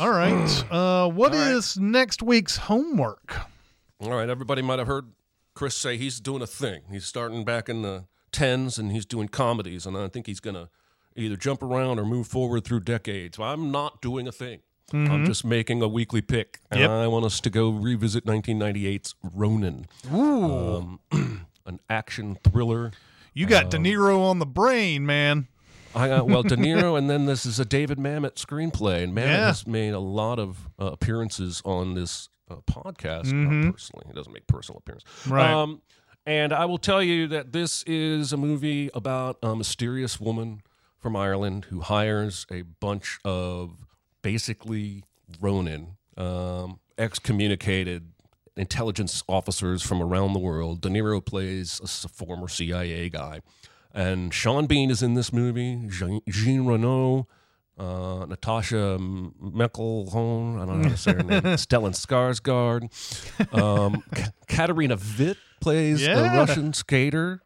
All right. Uh, what All right. is next week's homework? All right, everybody might have heard Chris say he's doing a thing. He's starting back in the tens and he's doing comedies, and I think he's gonna either jump around or move forward through decades. I'm not doing a thing. I'm just making a weekly pick, and Yep. I want us to go revisit 1998's Ronin, um, an action thriller. You got Um, De Niro on the brain, man. I got well De Niro, and then this is a David Mamet screenplay, and Mamet Yeah. has made a lot of uh, appearances on this uh, podcast. Mhm. Not personally, he doesn't make personal appearances, Right. Um, and I will tell you that this is a movie about a mysterious woman from Ireland who hires a bunch of basically Ronin, um, excommunicated intelligence officers from around the world. De Niro plays a former CIA guy. And Sean Bean is in this movie. Jean, Jean Reno, uh, Natascha McElhone, I don't know how to say her name. Stellan Skarsgård. Um, K- Katarina Witt plays Yeah. a Russian skater.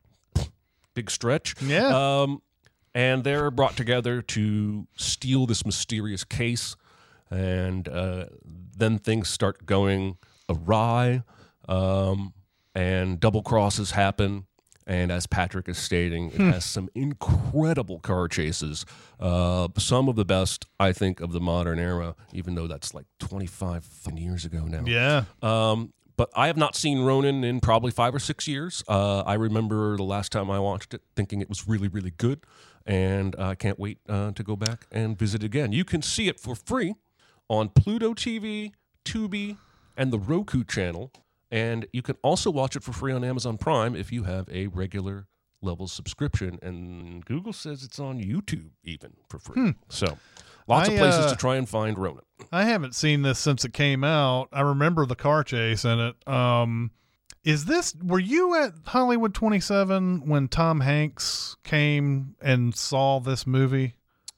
Big stretch. Yeah. Um, and they're brought together to steal this mysterious case. And uh, then things start going awry, um, and double crosses happen. And as Patrick is stating, it has some incredible car chases. Uh, some of the best, I think, of the modern era, even though that's like 25 years ago now. Yeah. Um, but I have not seen Ronin in probably five or six years. Uh, I remember the last time I watched it thinking it was really, really good. And I can't wait uh, to go back and visit again. You can see it for free on Pluto TV, Tubi, and the Roku channel. And you can also watch it for free on Amazon Prime if you have a regular level subscription. And Google says it's on YouTube even for free. So lots I, of places uh, to try and find Ronin. I haven't seen this since it came out. I remember the car chase in it. Um, is this were you at Hollywood 27 when Tom Hanks came and saw this movie?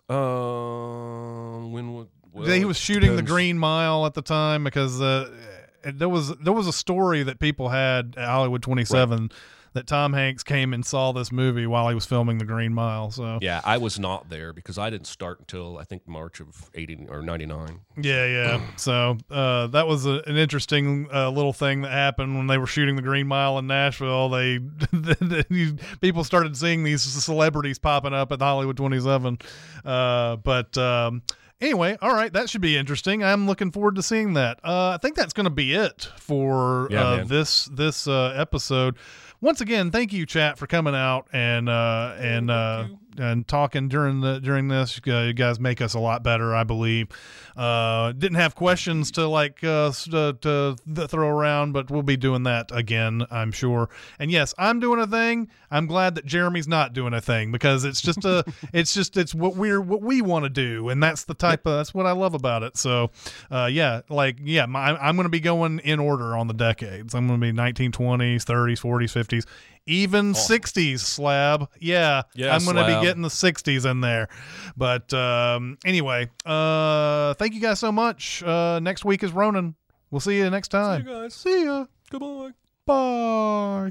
Uh, when would well, he was shooting the. Green Mile at the time because uh, there was there was a story that people had at Hollywood 27 that Tom Hanks came and saw this movie while he was filming the Green Mile. So Yeah, I was not there because I didn't start until I think March of eighty or ninety nine. Yeah, yeah. So uh, that was a, an interesting uh, little thing that happened when they were shooting the Green Mile in Nashville. They people started seeing these celebrities popping up at Hollywood 27. Uh, but um, anyway, all right, that should be interesting. I'm looking forward to seeing that. Uh, I think that's going to be it for Yeah, uh, this this uh, episode. Once again, thank you, chat, for coming out and uh, and uh, and talking during the during this. Uh, you guys make us a lot better, I believe. Uh, didn't have questions to like uh, to, to th- throw around, but we'll be doing that again, I'm sure. And yes, I'm doing a thing. I'm glad that Jeremy's not doing a thing because it's just a it's just it's what we're what we want to do, and that's the type of that's what I love about it. So, uh, yeah, like yeah, my, I'm going to be going in order on the decades. I'm going to be 1920s, 30s, 40s, 50s. Even 60s slab. Yeah. Yeah, I'm going to be getting the 60s in there. But um, anyway, uh, thank you guys so much. Uh, next week is Ronin. We'll see you next time. you guys. See ya. Goodbye. Bye.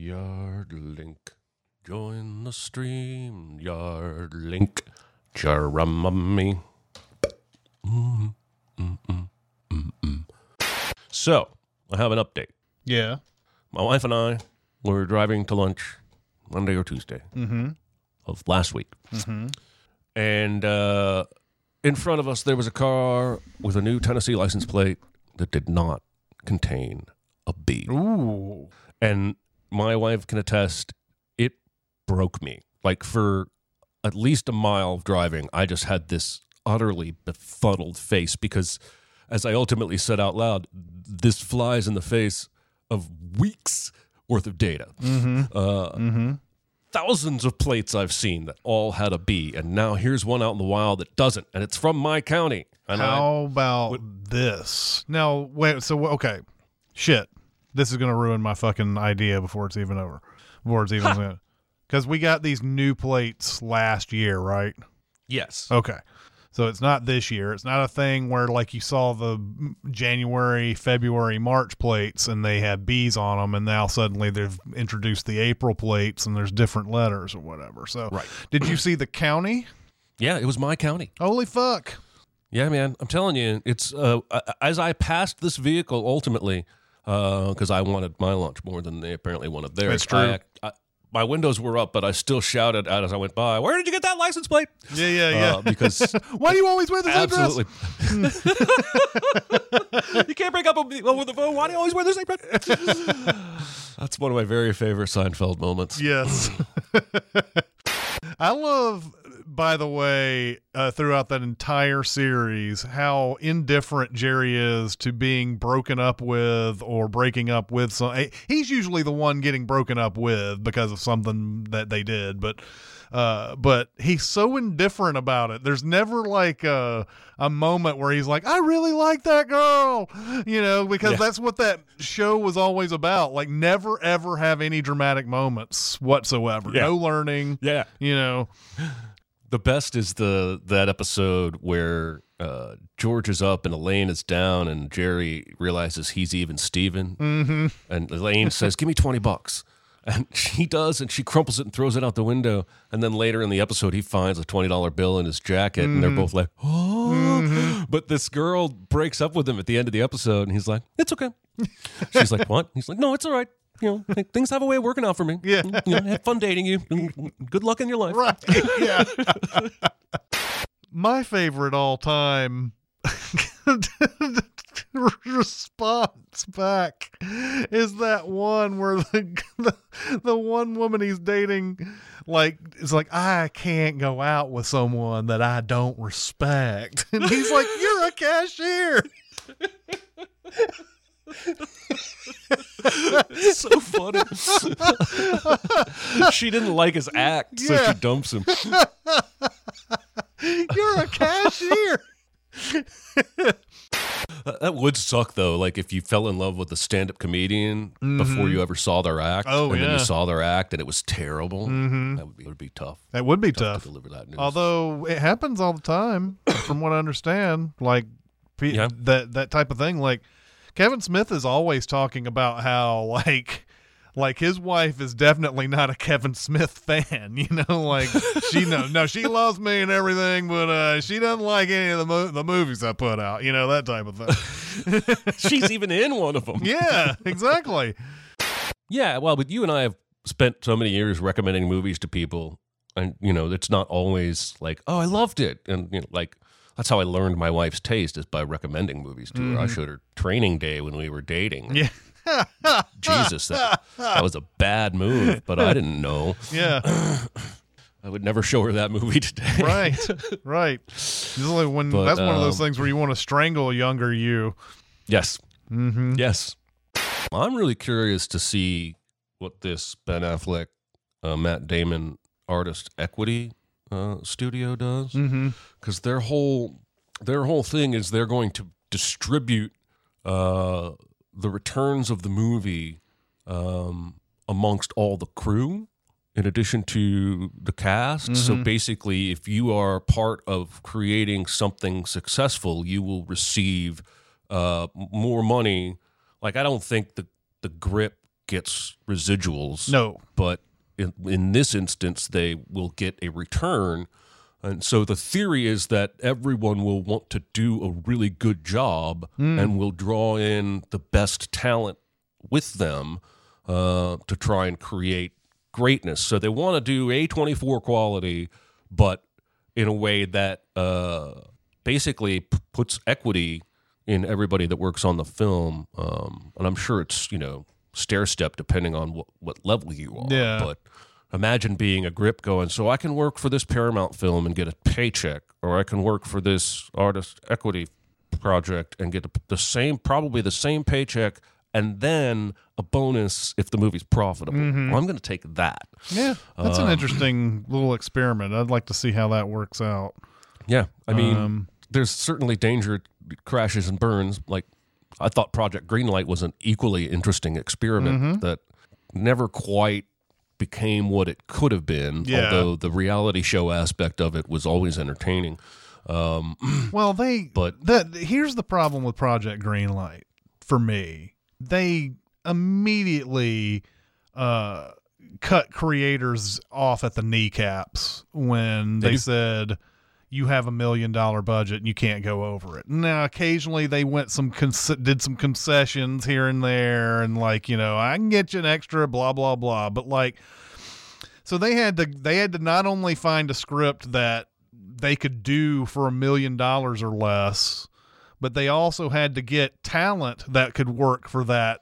yard link. Join the stream yard link. Jeremy. Mm, mm, mm, mm, mm. So, I have an update. Yeah. My wife and I were driving to lunch Monday or Tuesday of last week. And uh, in front of us, there was a car with a new Tennessee license plate that did not contain a B. Ooh. And my wife can attest, it broke me. Like for at least a mile of driving, I just had this utterly befuddled face because, as I ultimately said out loud, this flies in the face of weeks worth of data. Uh, Thousands of plates I've seen that all had a B, and now here's one out in the wild that doesn't, and it's from my county. And I, How about this? Now, wait. So, okay, shit. This is gonna ruin my fucking idea before it's even over. Before it's even because we got these new plates last year, right? yes, Okay. So it's not this year. It's not a thing where like you saw the January, February, March plates and they had B's on them, and now suddenly they've introduced the April plates and there's different letters or whatever. So, Right. Did you see the county? yeah, it was my county. Holy fuck! Yeah, man, I'm telling you, it's uh, as I passed this vehicle ultimately, because I wanted my lunch more than they apparently wanted theirs. That's true. I, I, my windows were up, but I still shouted out as I went by, "Where did you get that license plate?" Yeah, yeah, yeah. Uh, because Why do you always wear the same dress? absolutely, you can't break up with the phone. Why do you always wear the same dress? That's one of my very favorite Seinfeld moments. Yes. I love, by the way, uh, throughout that entire series, how indifferent Jerry is to being broken up with or breaking up with some. eh, He's usually the one getting broken up with because of something that they did, but. Uh, but he's so indifferent about it. There's never like a, a moment where he's like, I really like that girl, you know, because Yeah. that's what that show was always about. Like, never ever have any dramatic moments whatsoever. Yeah. No learning, Yeah, you know. The best is the that episode where uh, George is up and Elaine is down, and Jerry realizes he's even Steven. Mm-hmm. And Elaine says, "Give me twenty bucks." And she does, and she crumples it and throws it out the window. And then later in the episode, he finds a twenty dollar bill in his jacket, and they're both like, "Oh!" But this girl breaks up with him at the end of the episode, and he's like, "It's okay." She's like, "What?" He's like, "No, it's all right. You know, things have a way of working out for me. Yeah. you know, had fun dating you. Good luck in your life." Right. Yeah. My favorite all time response back is that one where the, the the one woman he's dating like is like I can't go out with someone that I don't respect and he's like you're a cashier It's so funny. she didn't like his act, so Yeah. she dumps him. you're a cashier That would suck though. Like if you fell in love with a stand-up comedian before you ever saw their act, Mm-hmm. Oh, and then yeah. you saw their act and it was terrible. That would be, it would be tough. that would be Tough tough to deliver that news. Although it happens all the time, from what I understand, like pe- Yeah. that that type of thing. Like Kevin Smith is always talking about how like like his wife is definitely not a Kevin Smith fan. You know, like she no no she loves me and everything, but uh, she doesn't like any of the mo- the movies I put out. You know that type of thing. she's even in one of them. yeah, exactly. Yeah, well, but you and I have spent so many years recommending movies to people, and you know, it's not always like, oh, I loved it, and you know, like that's how I learned my wife's taste is by recommending movies to her. I showed her Training Day when we were dating. Yeah. Jesus, that that was a bad move, but I didn't know. Yeah. I would never show her that movie today. Right. Right. It's like when But, that's one of those um, things where you want to strangle a younger you. Yes. Mm-hmm. Yes. I'm really curious to see what this Ben Affleck, uh, Matt Damon artist equity uh, studio does, because their whole their whole thing is they're going to distribute uh, the returns of the movie um, amongst all the crew. In addition to the cast. So basically, if you are part of creating something successful, you will receive uh, more money. Like I don't think the the grip gets residuals. No. but in, in this instance, they will get a return. And so the theory is that everyone will want to do a really good job and will draw in the best talent with them uh, to try and create greatness. So they want to do A24 quality, but in a way that uh, basically p- puts equity in everybody that works on the film, um, and I'm sure it's you know stair step depending on what, what level you are. Yeah. But imagine being a grip going, so I can work for this Paramount film and get a paycheck, or I can work for this artist equity project and get the same, probably the same paycheck, and then a bonus if the movie's profitable. Mm-hmm. Well, I'm going to take that. Yeah, that's Um, an interesting little experiment. I'd like to see how that works out. Yeah, I mean, Um, there's certainly danger, crashes and burns. Like I thought Project Greenlight was an equally interesting experiment Mm-hmm. that never quite became what it could have been. Yeah. Although the reality show aspect of it was always entertaining. Um, Well, they But- that here's the problem with Project Greenlight for me. They immediately uh, cut creators off at the kneecaps when They they said you have a million dollar budget and you can't go over it. Now, occasionally they went some did some concessions here and there, and like you know, I can get you an extra, blah blah blah. But like, so they had to they had to not only find a script that they could do for a million dollars or less, but they also had to get talent that could work for that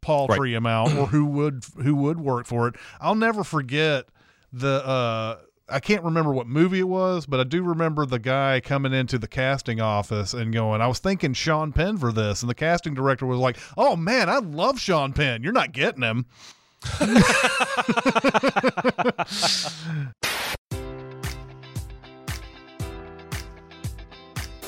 paltry amount or who would who would work for it. I'll never forget the uh I can't remember what movie it was, but I do remember the guy coming into the casting office and going, I was thinking Sean Penn for this. And the casting director was like, Oh man, I love Sean Penn. You're not getting him.